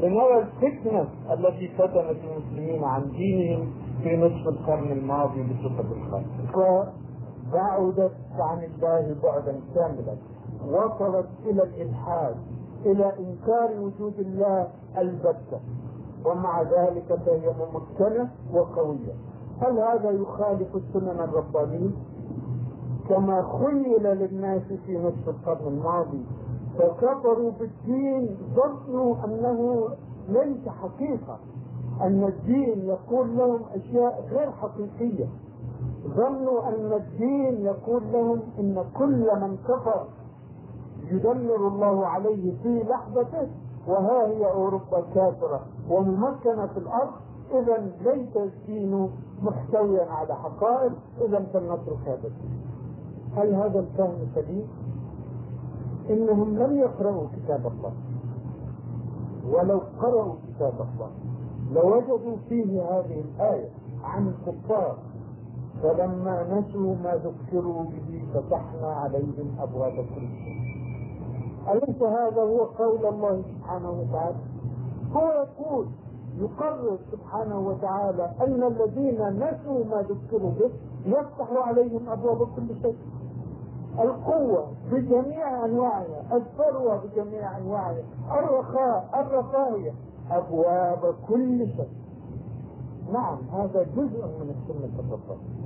لنرى الفتنة التي فتنت المسلمين عن دينهم في نصف القرن الماضي بصفة الخير فبعدت عن الله بعدا كاملا. وصلت إلى الإلحاد إلى إنكار وجود الله البتة. ومع ذلك فهي ممكنة وقوية. هل هذا يخالف السنن الربانية؟ كما خيل للناس في نصف القرن الماضي فكفروا بالدين ظنوا أنه ليس حقيقة أن الدين يقول لهم أشياء غير حقيقية. ظنوا أن الدين يقول لهم إن كل من كفر يدمر الله عليه في لحظته وها هي أوروبا كافرة وممكنة في الأرض اذا ليس الدين محتويا على حقائق اذا فلنترك هذا الدين هل هذا الفهم سليم؟ إنهم لم يقرأوا كتاب الله ولو قرأوا كتاب الله لوجدوا فيه هذه الآية عن الكفار فلما نسوا ما ذكروا به فتحنا عليهم أبواب كل شيء أليس هذا هو قول الله سبحانه وتعالى؟ هو يقول يقرر سبحانه وتعالى أن الذين نسوا ما ذكروا به يفتح عليهم أبواب كل شيء. القوة بجميع أنواعها الثروة بجميع أنواعها الرخاء الرفاهية أبواب كل شيء. نعم هذا جزء من السنة الربانية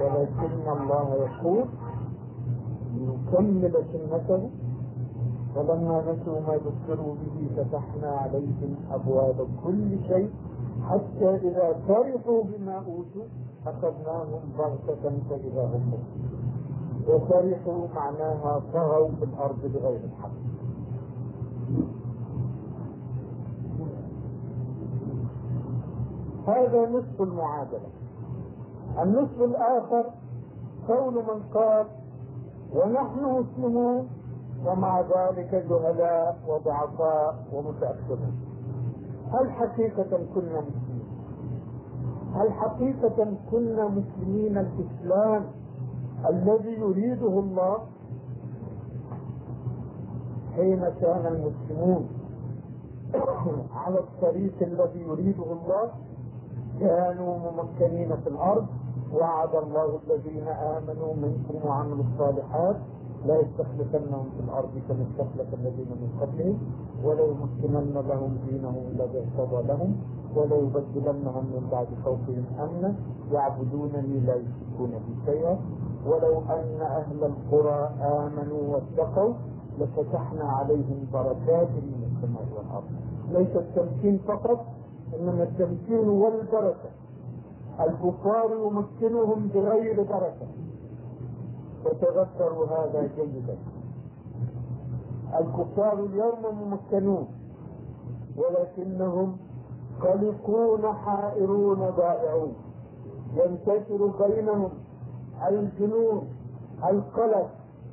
ولكن الله يقول ليكمل سنته فلما نسوا ما ذكروا به فتحنا عليهم أبواب كل شيء حتى إذا فرحوا بما أوتوا أخذناهم بغتة فإذا هم وفرحوا معناها طغوا في الأرض بغير الحق. هذا نصف المعادلة. النصف الآخر قول من قال ونحن مسلمون ومع ذلك جهلاء وضعفاء ومتأخرون. هل حقيقة كنا مسلمين؟ هل حقيقة كنا مسلمين الإسلام الذي يريده الله؟ حين كان المسلمون [COUGHS] على الطريق الذي يريده الله كانوا ممكنين في الأرض. وعد الله الذين آمنوا منكم وعملوا الصالحات لا يستخلفنهم في الأرض كما استخلف الذين من قبلهم ولا يمكنن لهم دينهم الذي ارتضى لهم ولا يبدلنهم من بعد خوفهم أمنا يعبدونني لا يشركون بي شيئا. ولو أن أهل القرى آمنوا واتقوا لفتحنا عليهم بركات من السماء والأرض. ليس التمكين فقط إنما التمكين والبركة. الكفار يمكنهم بغير بركة. فتذكروا هذا جيدا. الكفار اليوم ممكنون ولكنهم قلقون حائرون ضائعون. ينتشر بينهم الجنون القلق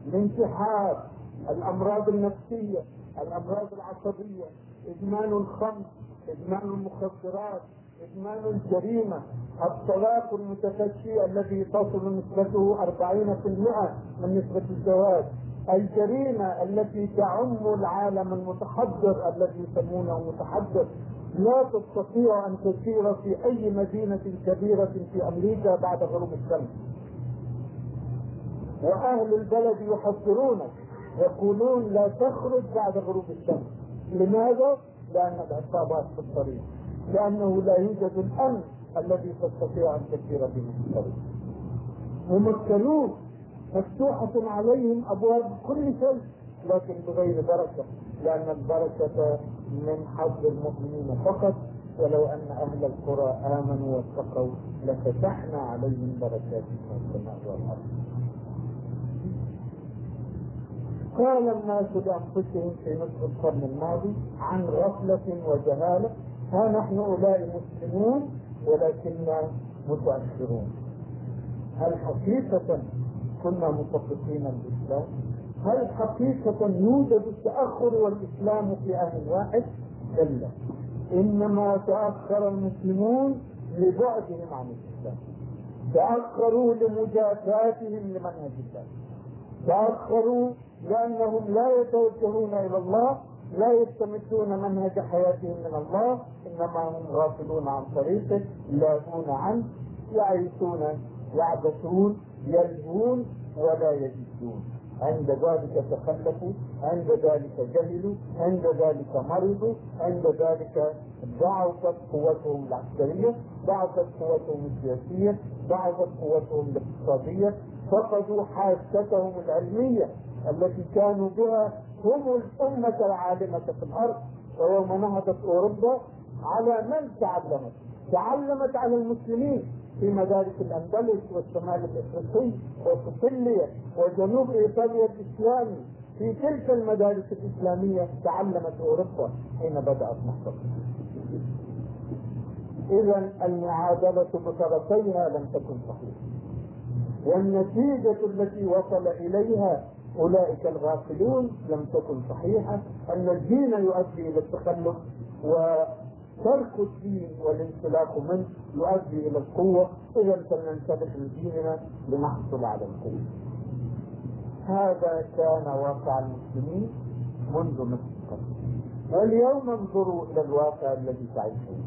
الانتحار الأمراض النفسية الأمراض العصبية إدمان الخمر. ادمان المخدرات ادمان الجريمة الطلاق المتفشي الذي تصل نسبته 40% من نسبة الزواج الجريمة التي تعم العالم المتحضر الذي يسمونه متحضر لا تستطيع أن تسير في أي مدينة كبيرة في أمريكا بعد غروب الشمس. وأهل البلد يحذرونك يقولون لا تخرج بعد غروب الشمس. لماذا؟ لأن العصابات في الطريق. لأنه لا يوجد الأمن الذي تستطيع أن تسير به في الطريق. ممكنون مفتوحة عليهم أبواب كل شيء لكن بغير بركة لأن البركة من حظ المؤمنين فقط. ولو أن أهل القرى آمنوا واتقوا لفتحنا عليهم بركات من السماء والأرض. قال الناس لأنفسهم في نصف القرن الماضي عن غفلة وجهالة ها نحن أولئك مسلمون ولكننا متأخرون هل حقيقة كنا مطبقين الإسلام؟ هل حقيقة يوجد التأخر والإسلام في آن واحد؟ كلا إنما تأخر المسلمون لبعدهم عن الإسلام تأخروا لمجافاتهم لمنهج الله تأخروا لأنهم لا يتوجهون إلى الله لا يستمدون منهج حياتهم من الله إنما هم غافلون عن طريقه لاهون عنه يعيشون يعبثون يلهون ولا يجدون. عند ذلك تخلفوا عند ذلك جهلوا عند ذلك مرضوا عند ذلك ضعفت قوتهم العسكرية ضعفت قوتهم السياسية ضعفت قوتهم الاقتصادية فقدوا حاستهم العلمية. التي كانوا بها هم الأمة العالمة في الأرض ويوم نهضت أوروبا على من تعلمت؟ تعلمت على المسلمين في مدارس الأندلس والشمال الإفريقي وسيسيليا وجنوب إيطاليا الإسلامي في تلك المدارس الإسلامية تعلمت أوروبا حين بدأت نهضتها إذا المعادلة بطرفيها لم تكن صحيحة والنتيجة التي وصل إليها أولئك الغافلون لم تكن صحيحة أن الدين يؤدي إلى التخلف وترك الدين والانسلاخ منه يؤدي إلى القوة. إذا فلننسلخ من ديننا لنحصل على القوة. هذا كان واقع المسلمين منذ نصف القرن واليوم انظروا إلى الواقع الذي تعيشون.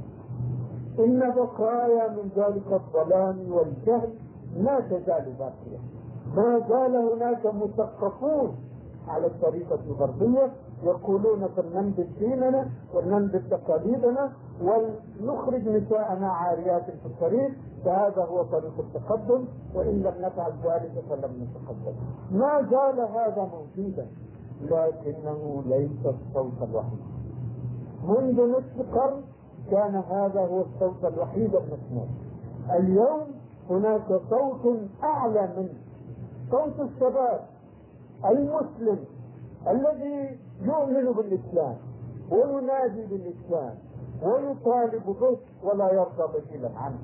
إن بقايا من ذلك الظلام والجهل ما تزال باقية. ما زال هناك مثقفون على الطريقة الغربية يقولون فلننبذ ديننا ولننبذ تقاليدنا ولنخرج نساءنا عاريات في الطريق فهذا هو طريق التقدم وإن لم نفعل ذلك فلم نتقدم. ما زال هذا موجودا لكنه ليس الصوت الوحيد. منذ نصف قرن كان هذا هو الصوت الوحيد المسموع. اليوم هناك صوت أعلى منه. صوت الشباب المسلم الذي يؤمن بالإسلام وينادي بالإسلام ويطالب به ولا يرضى بديلا عنه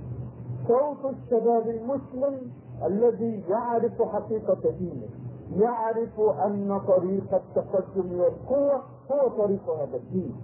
صوت الشباب المسلم الذي يعرف حقيقة دينه يعرف أن طريق التقدم والقوة هو طريق هذا الدين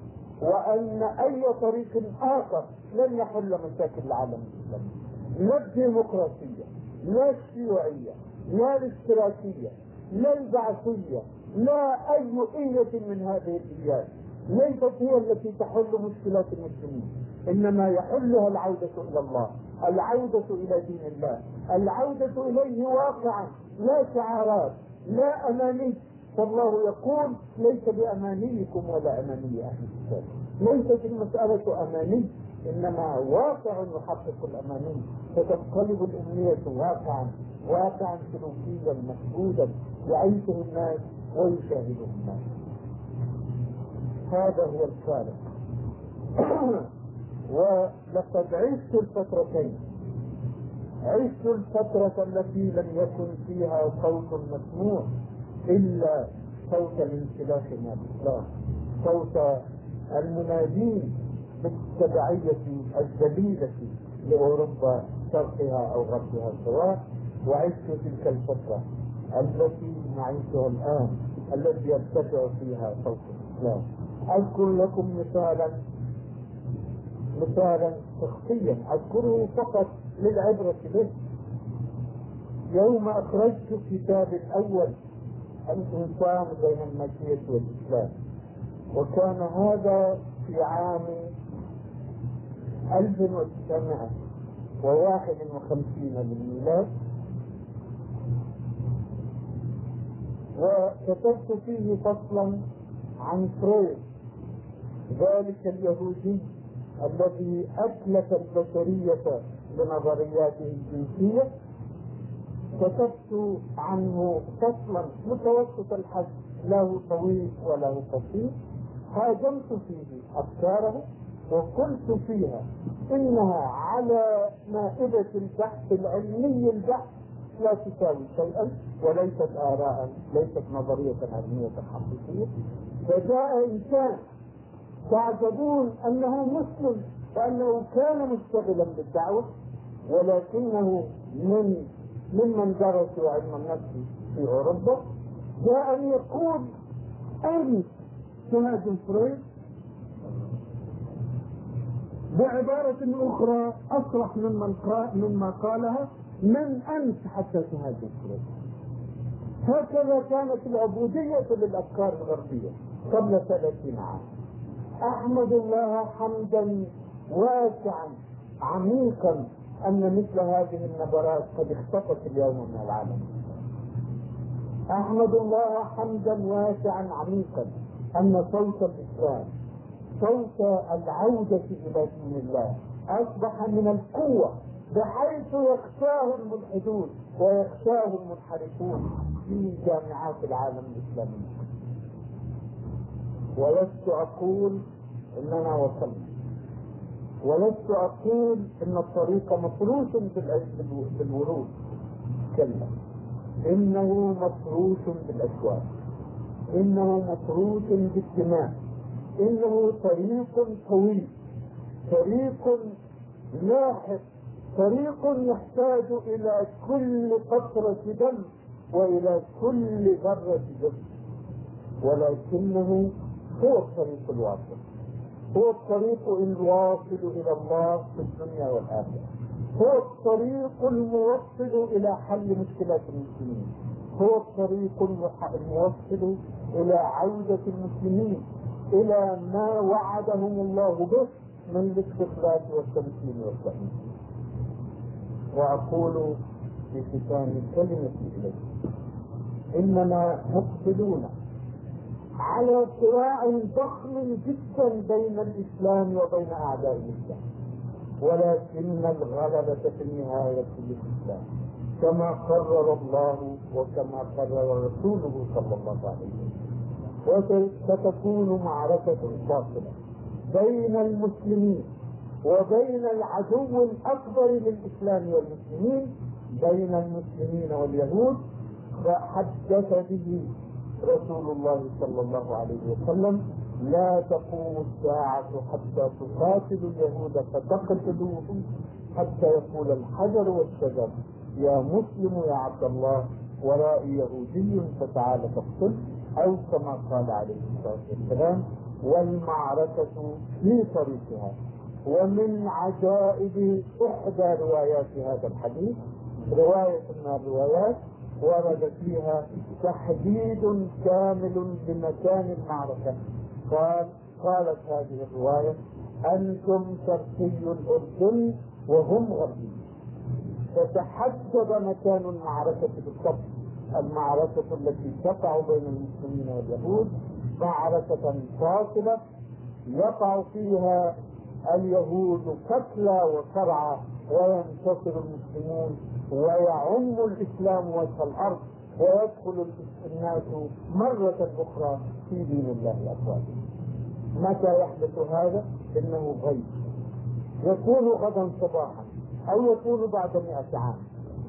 وأن أي طريق آخر لن يحل مشاكل العالم الإسلامي. لا الديمقراطية لا الشيوعية لا الاشتراكية لا البعثية لا أي إية من هذه الإيات ليست هي التي تحل مشكلات المسلمين إنما يحلها العودة إلى الله العودة إلى دين الله. العودة إليه واقعا لا شعارات لا أماني. فالله يقول ليس بأمانيكم ولا أماني أهل الكتاب. ليست المسألة أماني. إنما واقع يحقق الأماني فتنقلب الأمنية واقعا واقعا سلوكيا مشهودا يعيشه الناس ويشاهده الناس. هذا هو الخالق. [CLEARS THROAT] ولقد عشت الفترتين. عشت الفترة التي لم يكن فيها صوت مسموع إلا صوت الانسلاخ من الإسلام صوت المنادين بالتبعية الجليلة لأوروبا شرقها أو غربها سواء وعشت تلك الفترة التي نعيشها الآن التي يرتفع فيها صوت. الإسلام أذكر لكم مثالا مثالا شخصيا. أذكره فقط للعبرة به. يوم أخرجت كتابي الأول الإنسان بين المسيح والإسلام. وكان هذا في عام 1951 للميلاد وكتبت فيه فصلا عن فرويد ذلك اليهودي الذي أتلف البشرية بنظرياته الجنسية. كتبت عنه فصلا متوسط الحجم له طويل وله قصير. هاجمت فيه أفكاره وقلت فيها إنها على مائدة البحث العلمي البحث لا تساوي شيئا وليست آراء ليست نظرية علمية حقيقية. فجاء إنسان تعجبون أنه مسلم وأنه كان مشتغلا بالدعوة ولكنه من ممن درسوا علم النفس في أوروبا. جاء يقول أين شهادة فرويد بعبارة أخرى أصرح ممن مما قالها من أنت حتى فرويد هكذا كانت العبودية للأفكار الغربية قبل ثلاثين عام. أحمد الله حمدا واسعا عميقا أن مثل هذه النبرات قد اختفت اليوم من العالم. أحمد الله حمدا واسعا عميقا أن صوت الإسلام صوت العودة إلى دين الله؟ أصبح من القوة بحيث يخشاه الملحدون ويخشاه المنحرفون في جامعات العالم الإسلامي. ولست أقول إننا وصلنا. ولست أقول إن الطريق مفروش بالورود كلا. إنه مفروش بالأشواك إنه مفروش بالدماء إنه طريق طويل. طريق لاحق طريق يحتاج إلى كل قطرة دم وإلى كل ذرة دم. ولكنه هو الطريق الواصل. هو الطريق الواصل إلى الله في الدنيا والآخرة. هو الطريق الموصل إلى حل مشكلات المسلمين. هو الطريق الموصل إلى عودة المسلمين. إلى ما وعدهم الله به من الاستقلال والتمكين والتأمين وأقول في ختام كلمتي إليك. إننا مقبلون على صراع ضخم جدا بين الإسلام وبين أعداء الإسلام. ولكن الغلبة في النهاية للإسلام. كما قرر الله وكما قرر رسوله صلى الله عليه وسلم. وستكون معركة فاصلة بين المسلمين وبين العدو الأكبر للإسلام والمسلمين بين المسلمين واليهود. فحدث به رسول الله صلى الله عليه وسلم لا تقوم الساعة حتى تقاتل اليهود فتقتلوهم حتى يقول الحجر والشجر يا مسلم يا عبد الله ورائي يهودي فتعال تقتل. أو كما قال عليه الصلاة والسلام والمعركة في طريقها. ومن عجائب إحدى روايات هذا الحديث رواية من الروايات ورد فيها تحديد كامل لمكان المعركة. قال قالت هذه الرواية أنتم شرقي الأردن وهم غربي. فتحدد مكان المعركة بالضبط. المعركة التي تقع بين المسلمين واليهود معركة فاصلة يقع فيها اليهود قتلى وصرعى وينتصر المسلمون ويعم الإسلام وجه الأرض ويدخل الناس مرة أخرى في دين الله أفواجا. متى يحدث هذا؟ إنه غيب. يكون غدا صباحا أو يكون بعد مئة عام.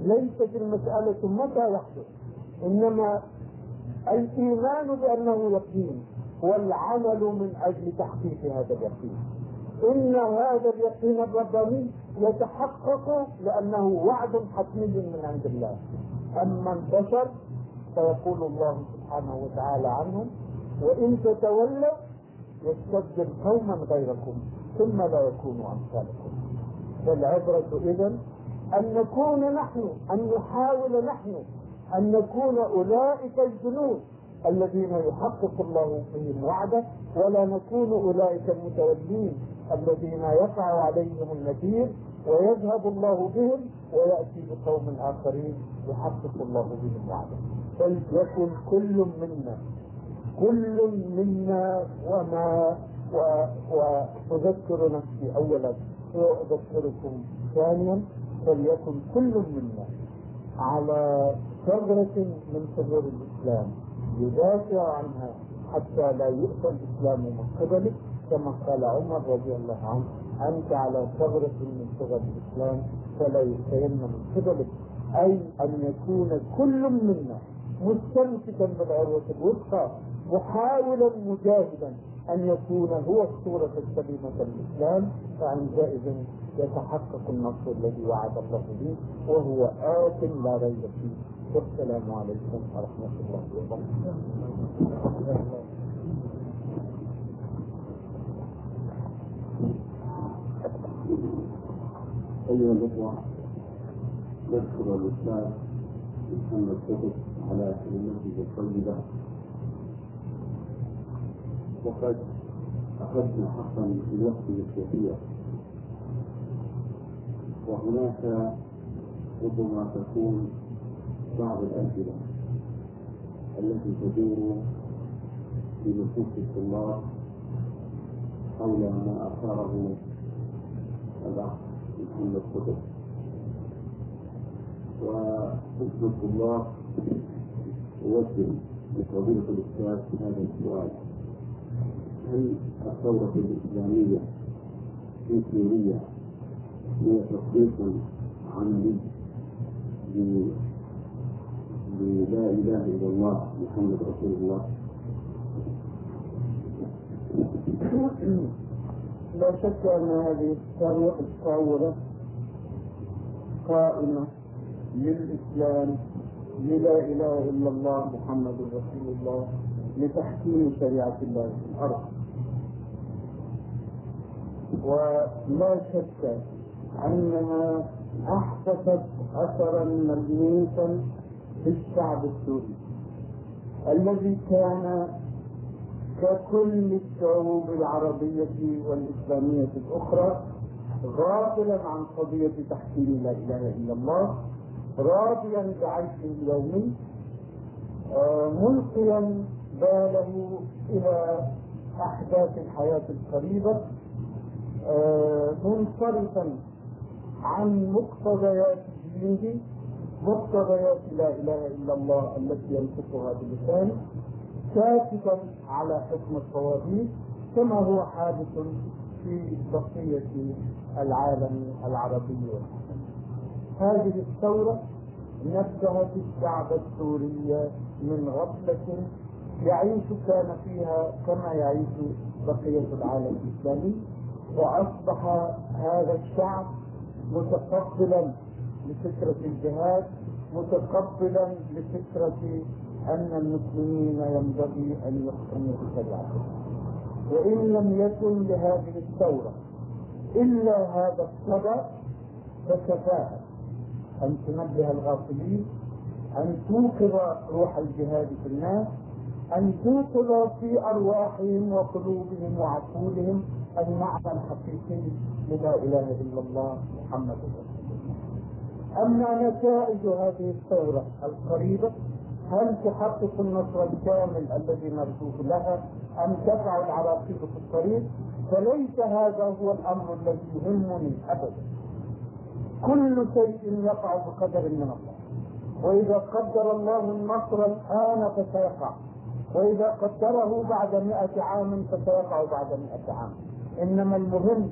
ليست المسألة متى يحدث، إنما الإيمان بأنه يقين والعمل من أجل تحقيق هذا اليقين. إن هذا اليقين الرباني يتحقق لأنه وعد حتمي من عند الله أما البشر فيقول الله سبحانه وتعالى عنهم وإن تتولوا يستبدل قوما غيركم ثم لا يكونوا أمثالكم فالعبرة إذا أن نكون نحن أن نحاول نحن أن نكون أولئك الجنود الذين يحقق الله فيهم وعده ولا نكون أولئك المتولين الذين يقع عليهم النذير ويذهب الله بهم ويأتي بقوم آخرين يحقق الله بهم وعده. فليكن كل منا كل منا وما وأذكر نفسي أولا وأذكركم ثانيا فليكن كل منا على ثغرة من ثغور الإسلام. يدافع عنها حتى لا يؤتى الإسلام من قبله كما قال عمر رضي الله عنه أنت على ثغرة من ثغر الإسلام فلا يؤتين من قبلك أي أن يكون كل منا مستمسكا بالعروة الوثقى محاولا مجاهدا أن يكون هو الصورة السليمة للإسلام فعندئذ يتحقق النصر الذي وعد الله به وهو آت لا ريب فيه. والسلام عليكم ورحمة الله وبركاته. أيها الأخوة نشكر الأستاذ محمد كتب على كلمته الطيبة. وقد أخذنا حقا في وقت الكثير. وهناك ربما تكون بعض الأمثلة التي تدور في نفوس الطلاب حول ما أثاره الأخ محمد قطب وحسن الطلاب أوجه لفضيلة الأستاذ هذا السؤال. هل الثورة الإسلامية في سوريا هي تطبيق عملي بلا إله إلا الله محمد رسول الله. لا شك أن هذه الثورة قائمة للإسلام للا إله إلا الله محمد رسول الله لتحكيم شريعة الله في الأرض. ولا شك أنها أحدثت أثرا ملموسا في الشعب السوري الذي كان ككل الشعوب العربية والإسلامية الأخرى غافلا عن قضية تحكيم لا إله إلا الله راضيا بعيشه اليومي آه، ملقيا باله إلى أحداث الحياة القريبة آه، منصرفا عن مقتضيات دينه مقتضيات لا إله إلا الله التي ينطقها بلسانه ساكتا على حكم الطواغيت كما هو حادث في بقية العالم العربي. هذه الثورة نبهت الشعب السوري من غفلة يعيش كان فيها كما يعيش بقية العالم الإسلامي وأصبح هذا الشعب متقبلا لفكرة الجهاد متقبلا لفكرة أن المسلمين ينبغي أن يحكموا بشريعة وإن لم يكن لهذه الثورة إلا هذا الصدى فكفاها أن تنبه الغافلين أن توقظ روح الجهاد في الناس أن توقظ في أرواحهم وقلوبهم وعقولهم المعنى الحقيقي للا إله إلا الله محمد رسول الله. أما نتائج هذه الثورة القريبة هل تحقق النصر الكامل الذي نرجوه لها أم تقع العراقيل في الطريق؟ فليس هذا هو الأمر الذي يهمني ابدا. كل شيء يقع بقدر من الله. وإذا قدر الله النصر الآن فسيقع. وإذا قدره بعد مئة عام فسيقع بعد مئة عام. إنما المهم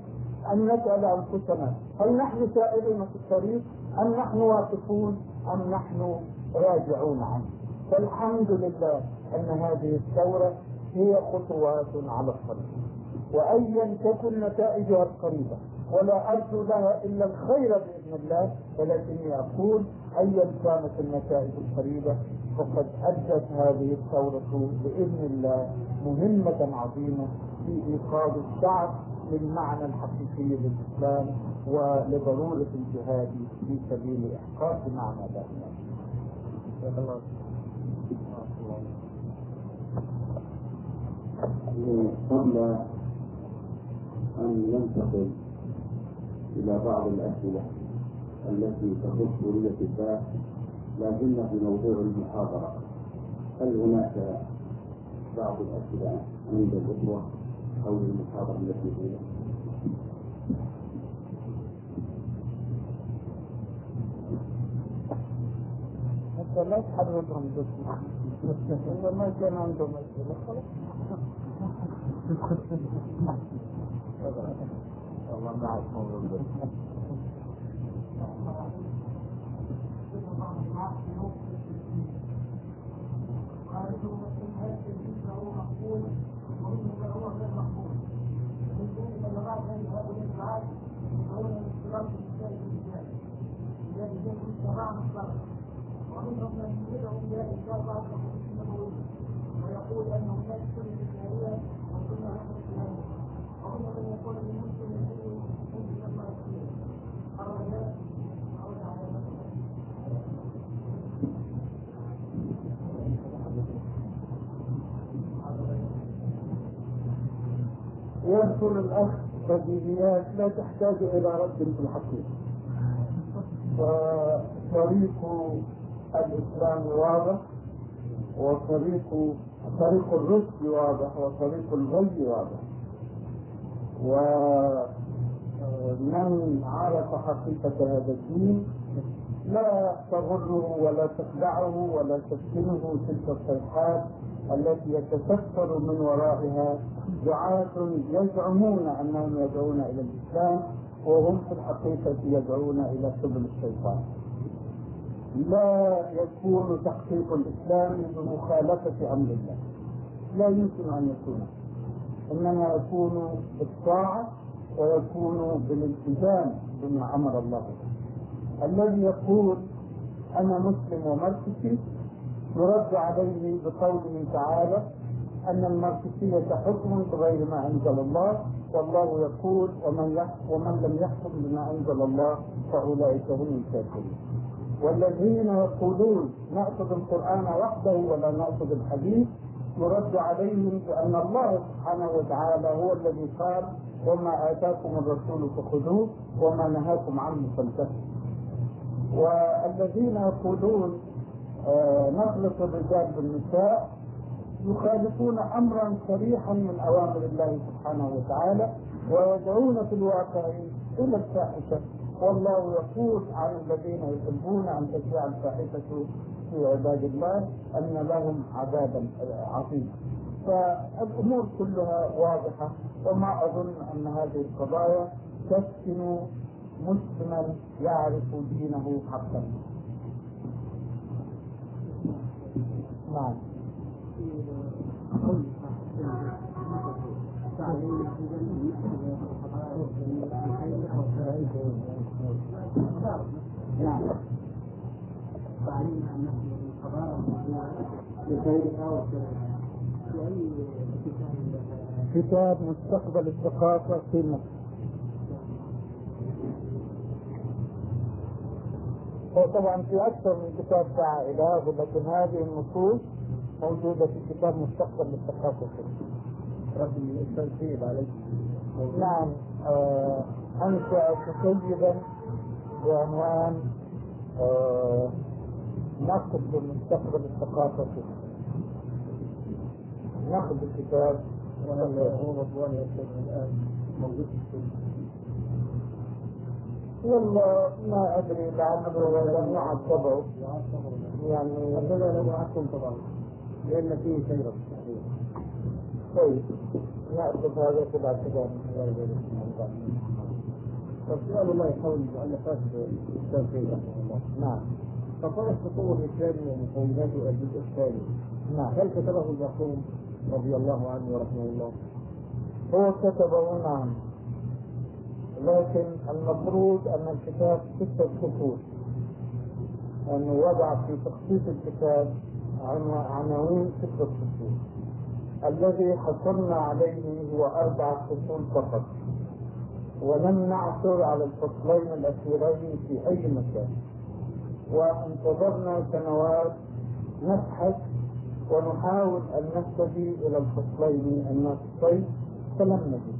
أن نسأل أنفسنا هل نحن سائرون في الطريق؟ أم نحن واقفون أم نحن راجعون عنه. فالحمد لله أن هذه الثورة هي خطوات على الطريق وايا تكن نتائجها القريبه ولا أرجو لها إلا الخير بإذن الله ولكني أقول ايا كانت النتائج القريبه فقد أدت هذه الثورة بإذن الله مهمة عظيمة في إيقاظ الشعب للمعنى الحقيقي للإسلام ولضرورة الجهاد في سبيل إحقاق معنى ذلك. قبل أن ننتقل إلى بعض الأسئلة التي تخص كلية الباء لكن في موضوع المحاضرة هل هناك بعض الأسئلة عند الإخوة حول المحاضرة التي فيها؟ حتى لا تحررهم بس ما كان عندهم أسئلة خلاص. الله معكم ومنهم من يدعو إلى انكار بعض النبويه ويقول انه لا يكون الاسلاميه وكنا نحن الاسلاميه ومنهم من يقول للمسلم يقول انت لما يصير الرجاء أو العلامه يذكر الأخ بديهيات لا تحتاج إلى رد في الحقيقة فطريق الإسلام واضح وطريق طريق الرشد واضح وطريق الغي واضح. ومن عرف حقيقة هذا الدين لا تغره ولا تخدعه ولا تفتنه تلك الصيحات التي يتكثر من ورائها دعاة يزعمون أنهم يدعون إلى الإسلام وهم في الحقيقة يدعون إلى سبل الشيطان. لا يكون تحقيق الإسلام بمخالفة أمر الله. لا يمكن أن يكون. إنما يكون بالطاعة ويكون بالالتزام بما أمر الله الذي يقول أنا مسلم ومركزي يرد عليه بقوله تعالى أن الماركسية حكم بغير ما أنزل الله والله يقول ومن ومن لم يحكم بما أنزل الله فأولئك هم الكافرون. والذين يقولون نأخذ القرآن وحده ولا نأخذ الحديث. يرد عليهم بأن الله سبحانه وتعالى هو الذي قال وما آتاكم الرسول فخذوه وما نهاكم عنه فانتهوا. والذين يقولون نخلط الرجال بالنساء يخالفون أمرا صريحا من أوامر الله سبحانه وتعالى ويدعون في الواقع إلى الفاحشة. والله يقول عن الذين يحبون أن تشيع الفاحشة في عباد الله أن لهم عذابا عظيما. فالأمور كلها واضحة وما أظن أن هذه القضايا تسكن مسلما يعرف دينه حقا. نعم نعم بخيرها في أي كتاب مستقبل الثقافة في مصر. هو طبعا في أكثر من كتاب دعا إلى لكن هذه النصوص موجودة في كتاب مستقبل مصر. ربي التنسيب عليك نعم آه أنشأ كتيبا بعنوان آه نقد لمستقبل مصر. نقد الكتاب هو رضوان يا الآن موجود في السجن والله ما أدري لعله لم طبعه يعني هذا لم يحكم طبعا لأن فيه خيرا طيب ناخذ هذا تبع كذا فسؤال الله يحول مؤلفات الإسلام في رحمه الله نعم. فقال التطور الإسلامي ومكوناته الجزء الثاني نعم. هل كتبه المرحوم رضي الله عنه ورحمه الله؟ هو كتبه نعم. لكن المفروض أن الكتاب ستة فصول انه وضع في تخصيص الكتاب عناوين ستة فصول الذي حصلنا عليه هو أربع فصول فقط. ولم نعثر على الفصلين الأخيرين في أي مكان. وانتظرنا سنوات نبحث ونحاول أن نهتدي إلى الفصلين الناقصين فلم نجد.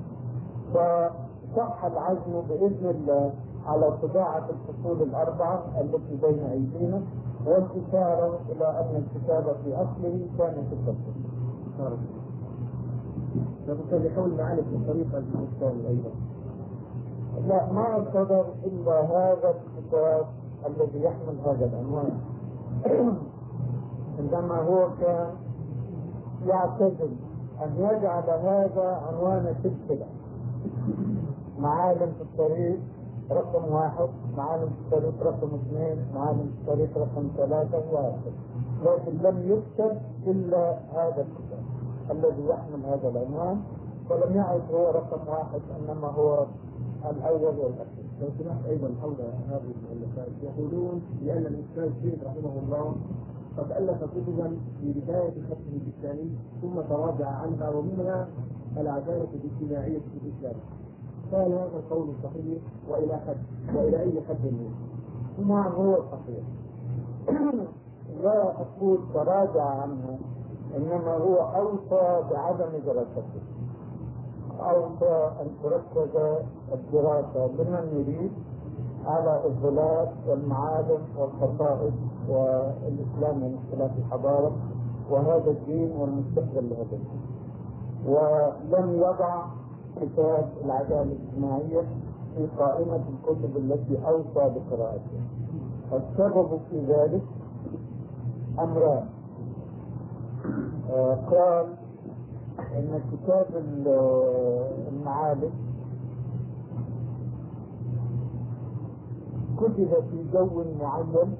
فصح العزم بإذن الله على طباعة الفصول الأربعة التي بين أيدينا والإشارة إلى أن الكتاب في أصله كان في التفصيل. فبالتالي حول معالج الطريقة الثاني أيضا. لا ما صدر إلا هذا الكتاب الذي يحمل هذا العنوان. [CLEARS THROAT] عندما هو كان يعتزم أن يجعل هذا عنوان سلسلة معالم في الطريق رقم واحد. معالم في الطريق رقم اثنين. معالم في الطريق رقم ثلاثة وهكذا لكن لم يكتب إلا هذا الكتاب الذي يحمل هذا العنوان ولم يعد هو رقم واحد إنما هو الأول والأخير. لو سمحت أيضا حول هذه المسائل يقولون بأن الأستاذ زيد رحمه الله قد ألف كتبا في بداية خطه الإسلامي ثم تراجع عنها ومنها العدالة الاجتماعية في الإسلام. هذا القول صحيح وإلى حد وإلى أي حد منه. نعم هو صحيح [CLEARS THROAT] لا أقول تراجع عنها إنما هو أوصى بعدم دراسته. أوصى أن تركز الدراسة لمن يريد على الظلال والمعادن والخصائص والإسلام ومشكلات الحضارة وهذا الدين والمستقبل لهذا الدين ولم يضع كتاب العدالة الاجتماعية في قائمة الكتب التي أوصى بقراءتها. السبب في ذلك أمران. آه قال إن كتاب المعالم كتب في جو معين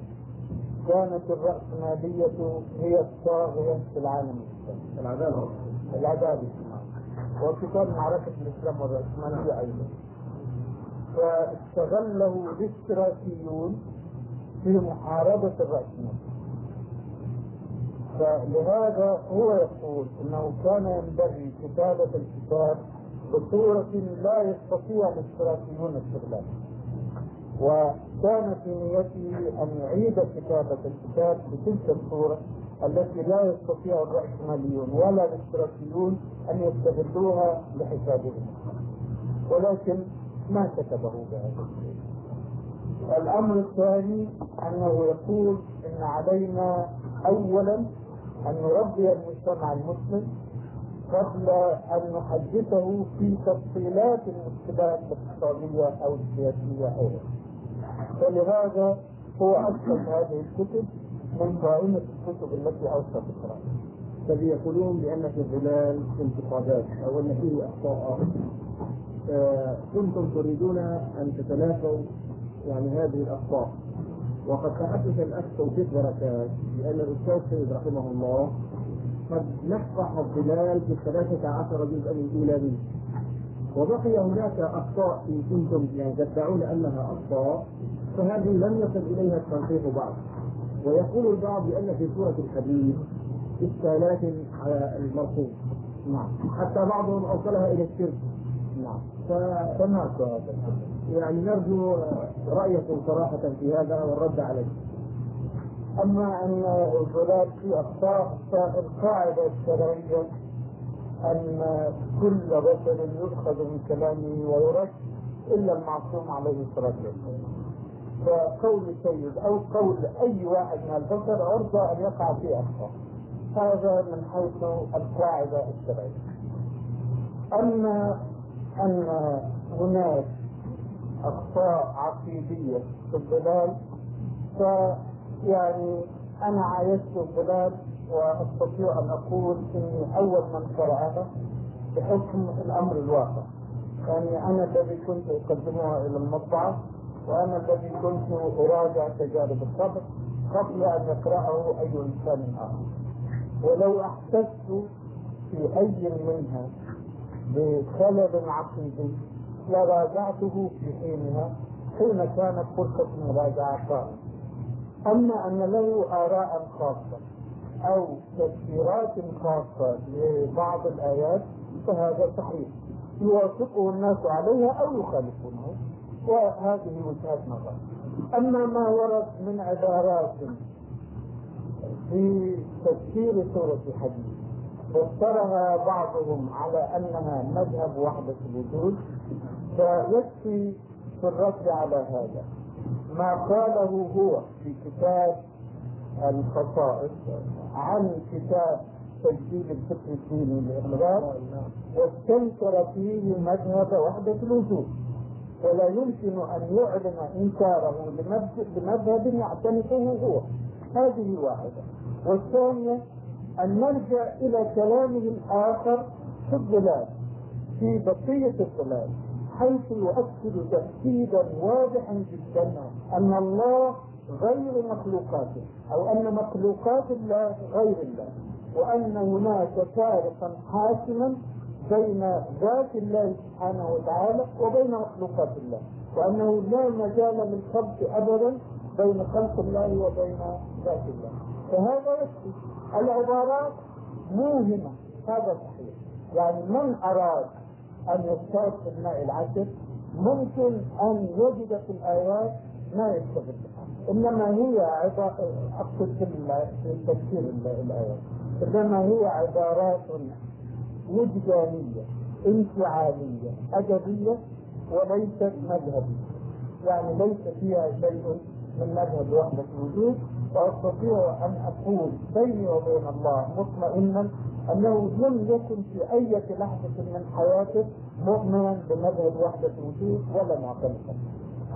كانت الرأسمالية هي الطاغية في العالم الإسلامي. العدالة. العدالة. وكتاب معركة الإسلام والرأسمالية أيضا. فاستغله الاشتراكيون في محاربة الرأسمالية. فلهذا هو يقول إنه كان ينبغي كتابة الكتاب بصورة لا يستطيع الاشتراكيون استغلالها. وكان في نيته أن يعيد كتابة الكتاب بتلك الصورة التي لا يستطيع الرأسماليون ولا الاشتراكيون أن يستغلوها لحسابهم. ولكن ما كتبه الشيء. الأمر الثاني أنه يقول إن علينا اولا أن نربي المجتمع المسلم قبل أن نحدثه في تفصيلات المشكلات الاقتصادية أو السياسية أو فلهذا هو أسس هذه الكتب من قائمة الكتب التي أوصى بقراءتها. الذي يقولون بأن في الظلال انتقادات أو أن فيه أخطاء. كنتم تريدون أن تتلافوا يعني هذه الأخطاء. وقد تحدث الأخ توفيق بركات بأن الأستاذ سيد رحمه الله قد نقح الظلال في الثلاثة عشر جزءا الأولى منه وبقي هناك أخطاء إن كنتم يعني تدعون أنها أخطاء فهذه لم يصل إليها التنقيح بعد. ويقول البعض بأن في سورة الحديث إشكالات على المرفوض نعم. حتى بعضهم أوصلها إلى الشرك. نعم. ف... سمعت هذا يعني نرجو رأيكم صراحة في هذا والرد عليه. أما أن الظلال في أخطاء فالقاعدة الشرعية أن كل بشر يؤخذ من كلامه ويرد إلا المعصوم عليه الصلاة والسلام. فقول سيد أو قول أي واحد من البشر عرضة أن يقع في أخطاء هذا من حيث القاعدة الشرعية. أما أن هناك أخطاء عقيدية في الظلال فيعني أنا عايشت الظلال وأستطيع أن أقول إني أول من قرأها بحكم الأمر الواقع. يعني أنا الذي كنت أقدمها إلى المطبعة. وأنا الذي كنت أراجع تجارب الطبع قبل أن يقرأه أي إنسان آخر. ولو أحسست في أي منها بخلل عقيدي لراجعته في حينها حين كانت فرصة المراجعة قائمة أما أن له آراء خاصة أو تفسيرات خاصة لبعض الآيات فهذا صحيح. يوافقه الناس عليها أو يخالفونه. وهذه وجهات نظر. أما ما ورد من عبارات في تفسير سورة الحديث فسرها بعضهم على أنها مذهب وحدة الوجود فيكفي في الرد على هذا. ما قاله هو في كتاب الخصائص عن كتاب تجديد الفكر الديني للإغراق واستنكر فيه مذهب وحدة الوجود. ولا يمكن أن يعلن إنكاره لمذهب يعتنقه هو. هذه واحدة. والثانية أن نرجع إلى كلامه الآخر في الظلال في بقية الظلال حيث يؤكد تأكيدا واضحا جدا أن الله غير مخلوقاته أو أن مخلوقات الله غير الله وأن هناك فارقا حاسما بين ذات الله سبحانه وتعالى وبين مخلوقات الله. وأنه لا مجال للخلق أبدا بين خلق الله وبين ذات الله. فهذا يكفي العبارات موهمة. هذا صحيح. يعني من أراد أن في الماء العسر ممكن أن يجد في الآيات ما يستغل إنما هي أقصد في تفسير الآيات. إنما هي عبارات وجدانية انفعالية أدبية وليست مذهبية. يعني ليس فيها شيء من مذهب وحدة الوجود وأستطيع أن أقول بيني وبين الله مطمئنا أنه لم يكن في أي لحظة من حياته مؤمنا بمذهب وحدة الوجود ولا معتنقا.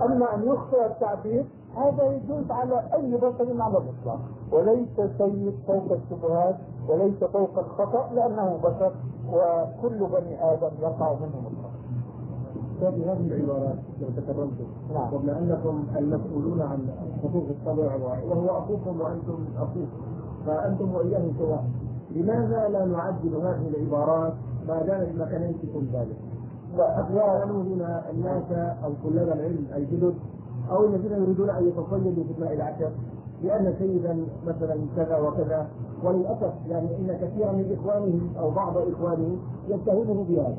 أما أن يخطئ التعبير هذا يجوز على أي بشر على الإطلاق وليس سيد فوق الشبهات وليس فوق الخطأ لأنه بشر وكل بني آدم يقع منهم الخطأ. هذه هذه العبارات لو تكرمتم. نعم. قبل انكم المسؤولون عن حقوق الطبع وهو اخوكم وأنتم اخوه فأنتم واياه سواء. لماذا لا نعدل هذه العبارات؟ ما دام بمكانتكم ذلك؟ يسألوا هنا الناس أو طلاب العلم الجدد أو الذين يريدون أن يتصيدوا في الماء العشر لأن سيدا مثلا كذا وكذا وللأسف يعني إن كثيرا من إخوانهم أو بعض إخوانهم يتهمه بهذا.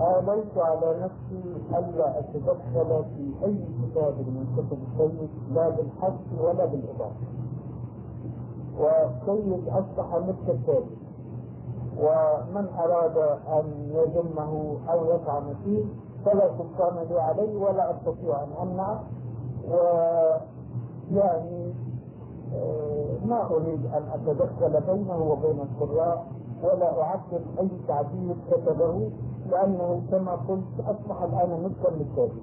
آليت على نفسي ألا أتدخل في أي كتاب من كتب السيد لا بالحث ولا بالإضافة. والسيد أصبح مثل الثالث ومن أراد أن يذمه أو يطعن فيه فلا سلطان لي عليه ولا أستطيع أن أمنعه ويعني آه، ما أريد أن أتدخل بينه وبين القراء ولا أعدل أي تعديل كتبه لأنه كما قلت أصبح الآن مثل للتالي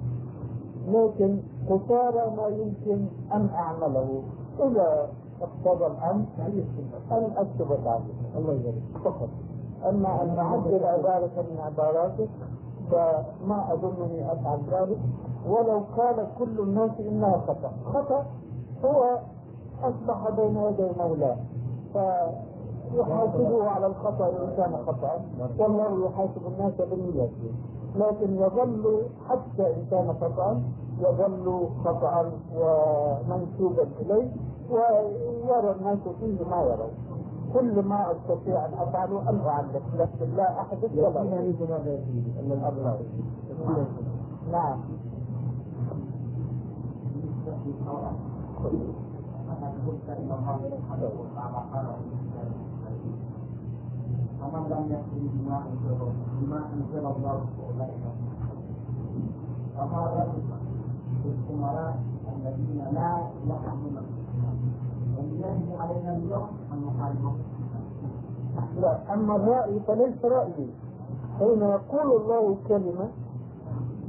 لكن قصارى ما يمكن أن أعمله. إذا اقتضى الأمر أن أكتب التعديل الله يبارك. فقط أما أن أعدل عبارة من عباراتك فما أظنني أفعل ذلك. ولو قال كل الناس إنها خطأ. خطأ هو أصبح بين يدي مولاه فيحاسبه على الخطأ إن كان خطأ. والله يحاسب الناس بالنيات لكن يظل حتى إن كان خطأ يظل خطأ ومنسوبا إليه. ويرى الناس فيه ما يرون كل ما أستطيع أن افعله ان اعلق لكن لا يريد الله نعم ومن لم يحكم بما انزل بما انزل الله. فاولئك وهذا الامراء الذين لا يحكمون لا أما الرأي فليس رأيي. حين يقول الله كلمه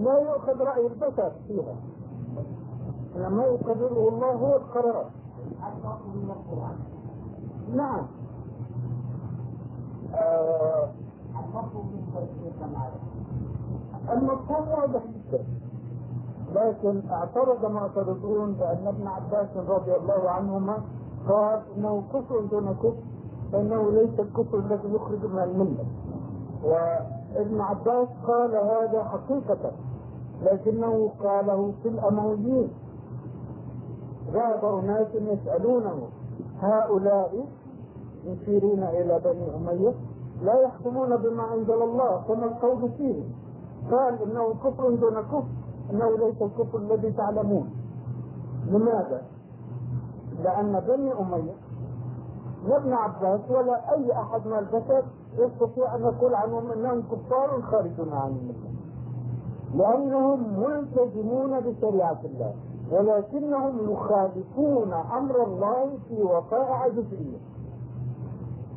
لا يؤخذ رأي البشر فيها. لما يقرره الله هو القرار. نعم. آه المفهوم واضح جدا. لكن اعترض معترضون بأن ابن عباس رضي الله عنهما قال إنه كفر دون كفر فإنه ليس الكفر الذي يخرج من الملة. وابن عباس قال هذا حقيقة لكنه قاله في الأمويين. ذهب أناس يسألونه هؤلاء يشيرون إلى بني أمية؟ لا يحكمون بما أنزل الله فما القول فيه قال إنه كفر دون كفر إنه ليس الكفر الذي تعلمون. لماذا؟ لأن بني أمية لا ابن عباس ولا أي أحد من البشر يستطيع أن يقول عنهم أنهم كفار خارجون عن الملة. لأنهم ملتزمون بشريعة الله ولكنهم يخالفون أمر الله في وقائع جزئية.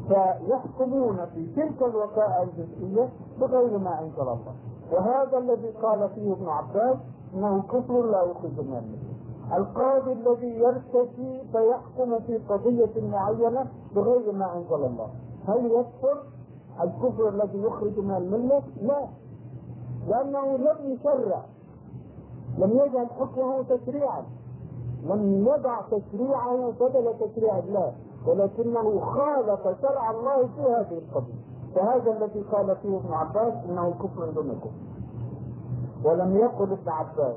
فيحكمون في تلك الوقائع الجزئية بغير ما أنزل الله. وهذا الذي قال فيه ابن عباس إنه كفر لا يخرج من الملة. القاضي الذي يرتشي فيحكم في قضية معينة بغير ما أنزل الله. هل يكفر؟ الكفر الذي يخرج من الملة؟ لا. لأنه لم يشرع. لم يجعل حكمه تشريعا. لم يضع تشريعه بدل تشريع الله. ولكنه خالف شرع الله في هذه القضية. فهذا الذي قال فيه ابن عباس إنه كفر دون كفر. ولم يقل ابن عباس.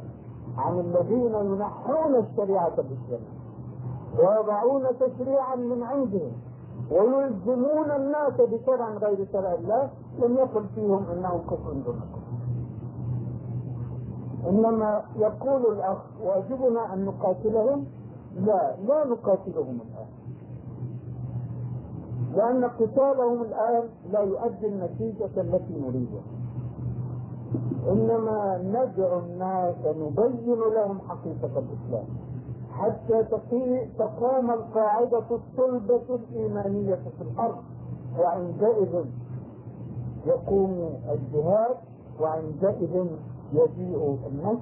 عن الذين ينحون الشريعة بالشريعة ويضعون تشريعا من عندهم ويلزمون الناس بشرع غير شرع الله لم يقل فيهم انه كفر دون كفر إنما يقول الأخ واجبنا أن نقاتلهم؟ لا لا نقاتلهم الآن. لأن قتالهم الآن لا يؤدي النتيجة التي نريدها. إنما ندعو الناس نبين لهم حقيقة الإسلام. حتى تقوم القاعدة الصلبة الإيمانية في الأرض وعندئذ يقوم الجهاد وعندئذ يجيء النص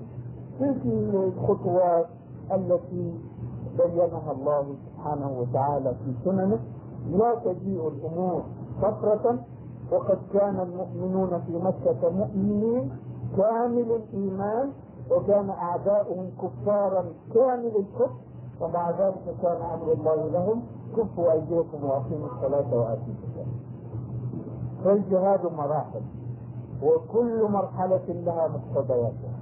تلك الخطوات التي بينها الله سبحانه وتعالى في سننه. لا تجيء الأمور فترة وقد كان المؤمنون في مكة مؤمنين. كامل الإيمان وكان اعداؤهم كفارا كامل الكفر ومع ذلك كان أمر الله لهم كفوا ايديكم وأقيموا الصلاة وآتوا الزكاة. فالجهاد مراحل وكل مرحلة لها مقتضياتها.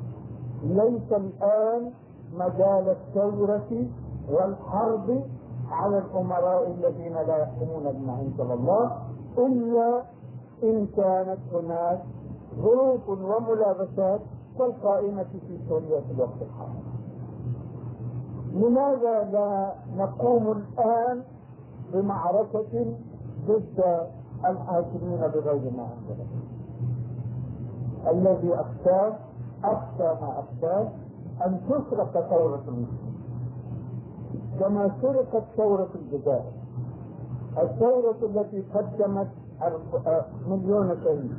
ليس الآن مجال الثورة والحرب على الأمراء الذين لا يحكمون بما أنزل الله إلا إن كانت هناك ظروف وملابسات كالقائمة في سوريا في الوقت الحاضر. لماذا لا نقوم الآن بمعركة ضد الحاكمين بغير ما الله؟ الذي أخشاه أخشى ما أخشاه أن تسرق ثورة المسلمين كما سرقت ثورة الجزائر الثورة التي قدمت مليون شهيد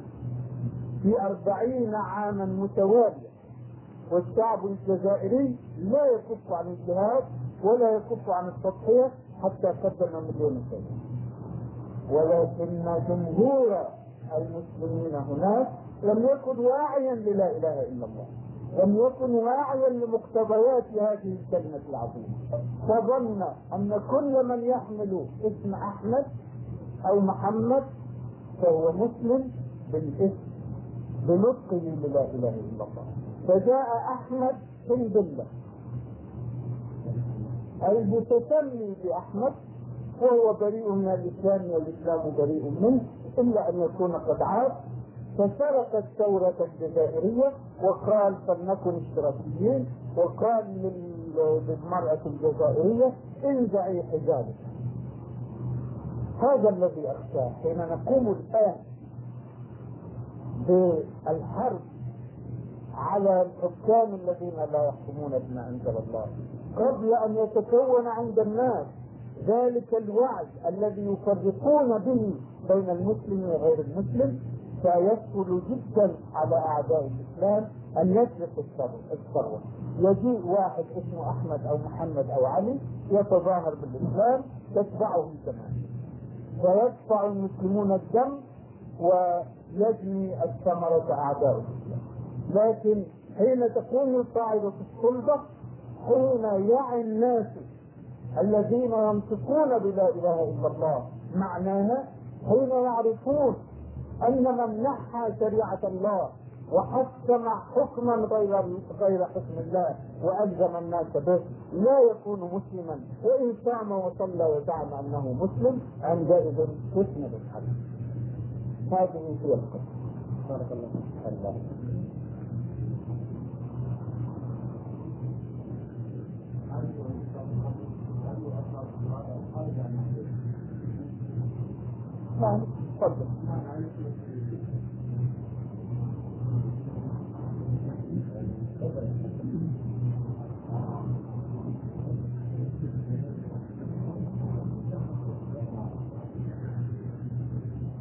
في أربعين عاما متوالية. والشعب الجزائري لا يكف عن الجهاد ولا يكف عن التضحية حتى قدم مليون شهيد ولكن جمهور المسلمين هناك لم يكن واعيا للا إله إلا الله لم يكن واعيا لمقتضيات هذه الكلمة العظيمة. فظن أن كل من يحمل اسم أحمد أو محمد فهو مسلم بالاسم. بنطقه بلا إله إلا الله. فجاء أحمد بن بالله المتسمي بأحمد وهو بريء من الإسلام والإسلام بريء منه إلا أن يكون قد عاد. فسرق الثورة الجزائرية وقال فلنكن اشتراكيين وقال للمرأة الجزائرية انزعي حجابك. هذا الذي أخشاه حين نقوم الآن بالحرب على الحكام الذين لا يحكمون بما أنزل الله قبل أن يتكون عند الناس ذلك الوعي الذي يفرقون به بين المسلم وغير المسلم فيسهل جدا على أعداء الإسلام أن يسرق الثروه يجيء واحد اسمه أحمد أو محمد أو علي يتظاهر بالإسلام تتبعه كمان فيدفع المسلمون الدم ويجني الثمرة الإسلام لكن حين تكون القاعدة السلطة حين يعي الناس الذين ينطقون بلا إله إلا الله معناها حين يعرفون أن من نحى شريعة الله وحكم حكما غير غير حكم الله وألزم الناس به لا يكون مسلما. وإن صام وصلى وزعم أنه مسلم عندئذ يسند الحد هذه هي القصة بارك الله فيك. نعم تفضل.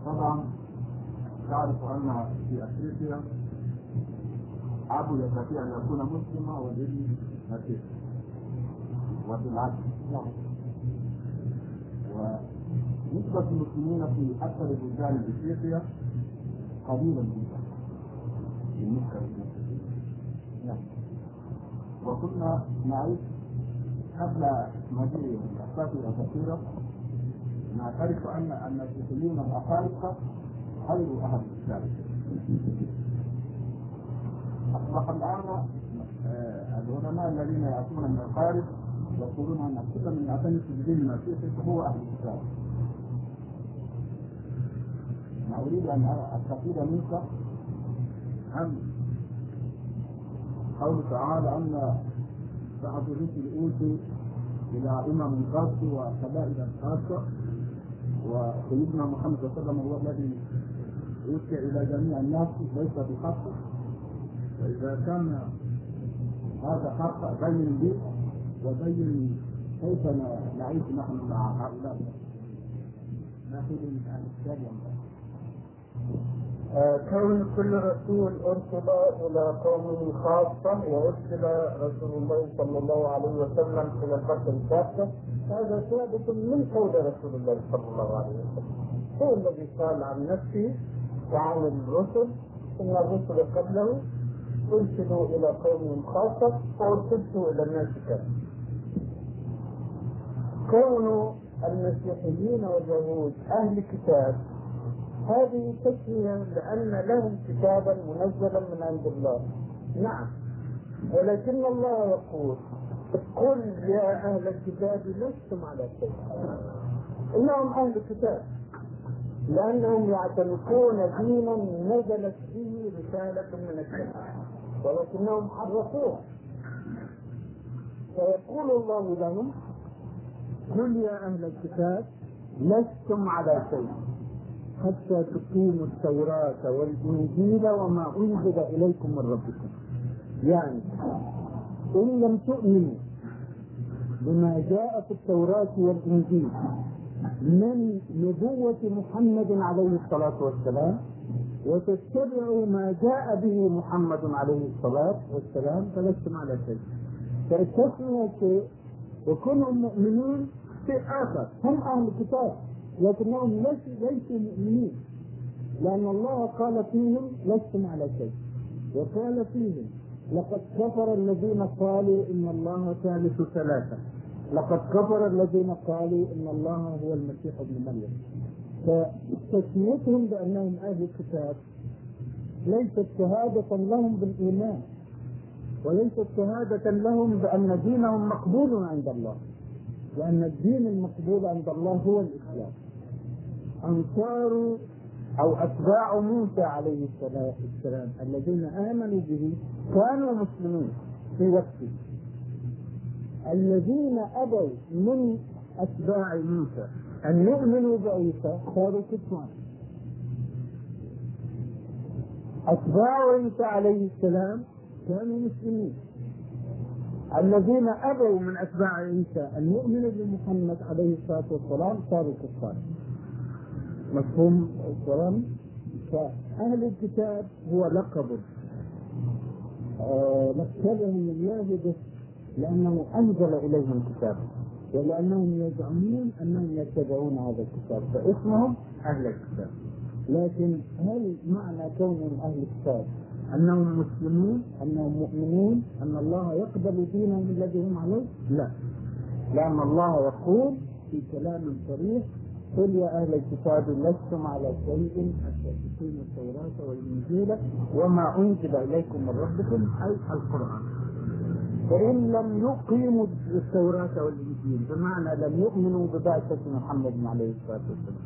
طبعا تعرف ان ابو يستطيع ان يكون مسلما والابن مسيحي وفي العكس نعم ونسبة المسلمين في أكثر البلدان بإفريقيا قليلا جدا بالنسبة للمسلمين وكنا نعيش قبل مجيء الأساطير الكثيرة نعترف أن أن المسلمين الأفارقة خير أهل الإسلام أصبح الآن آه، العلماء الذين يأتون من الخارج يقولون أن كل من يعتنق بالدين المسيحي فهو أهل الإسلام. أنا أريد أن أستفيد منك عن قوله تعالى أن بعض الرسل أوتوا إلى أمم خاصة وقبائل خاصة وسيدنا محمد صلى الله عليه وسلم هو الذي أوتي إلى جميع الناس ليس بخاصة فإذا كان هذا حق بين لي وبين كيف نعيش نحن مع هؤلاء؟ ناخذ من آه، كون كل رسول أرسل إلى قومه خاصه وأرسل رسول الله صلى الله عليه وسلم إلى البشر كافه هذا ثابت من قول رسول الله صلى الله عليه وسلم. هو الذي قال عن نفسه وعن الرسل إن الرسل قبله أرسلوا إلى قومهم خاصة وارسلت إلى الناس كافه كون المسيحيين واليهود أهل كتاب هذه تسمية لأن لهم كتابا منزلا من عند الله. نعم. ولكن الله يقول قل يا أهل الكتاب لستم على شيء. إنهم أهل كتاب. لأنهم يعتنقون دينا نزلت فيه رسالة من السماء ولكنهم حرفوها فيقول الله لهم قل يا أهل الكتاب لستم على شيء حتى تقيموا التوراة والإنجيل وما أنزل إليكم من ربكم. يعني إن لم تؤمنوا بما جاء في التوراة والإنجيل من نبوة محمد عليه الصلاة والسلام وتتبعوا ما جاء به محمد عليه الصلاة والسلام. فلستم على شيء. فالتسمية شيء وكونوا مؤمنين شيء آخر. هم أهل الكتاب لكنهم ليس- ليسوا مؤمنين. لأن الله قال فيهم لستم على شيء. وقال فيهم لقد كفر الذين قالوا إن الله ثالث ثلاثة. لقد كفر الذين قالوا إن الله هو المسيح ابن مريم. فتسميتهم بأنهم أهل الكتاب. ليست شهادة لهم بالإيمان. وليست شهادة لهم بأن دينهم مقبول عند الله. لأن الدين المقبول عند الله هو الإسلام. أنصار أو أتباع موسى عليه السلام الذين آمنوا به كانوا مسلمين في وقته. الذين أبوا من أتباع موسى أن يؤمنوا بعيسى صاروا كفار أتباع عيسى عليه السلام كانوا مسلمين الذين أبوا من أتباع عيسى أن يؤمنوا بمحمد عليه الصلاة والسلام صاروا كفار. مفهوم الكلام؟ فأهل الكتاب هو لقب آه، نكتبهم الله به لأنه أنزل إليهم كتابا ولأنهم يزعمون أنهم يتبعون هذا الكتاب. فاسمهم أهل الكتاب. لكن هل معنى كونهم أهل الكتاب؟ أنهم مسلمون؟ أنهم مؤمنون؟ أن الله يقبل دينهم الذي هم عليه؟ لا. لأن الله يقول في كلام صريح قل يا أهل الكتاب لستم على شيء حتى تقيموا التوراة والإنجيل وما أنزل إليكم من ربكم أي القرآن. فإن لم يقيموا التوراة والإنجيل بمعنى لم يؤمنوا ببعثة محمد عليه الصلاة والسلام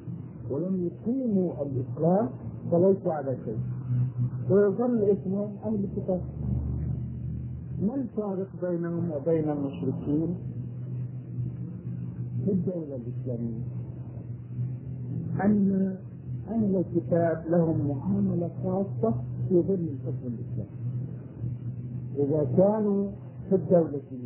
ولم يقيموا الإسلام فليسوا على شيء. ويظل اسمهم أهل الكتاب. ما الفارق بينهم وبين المشركين؟ في الدولة الإسلامية. أن أهل الكتاب لهم معاملة خاصة في ظل الحكم الإسلامي. إذا كانوا في الدولة الإسلامية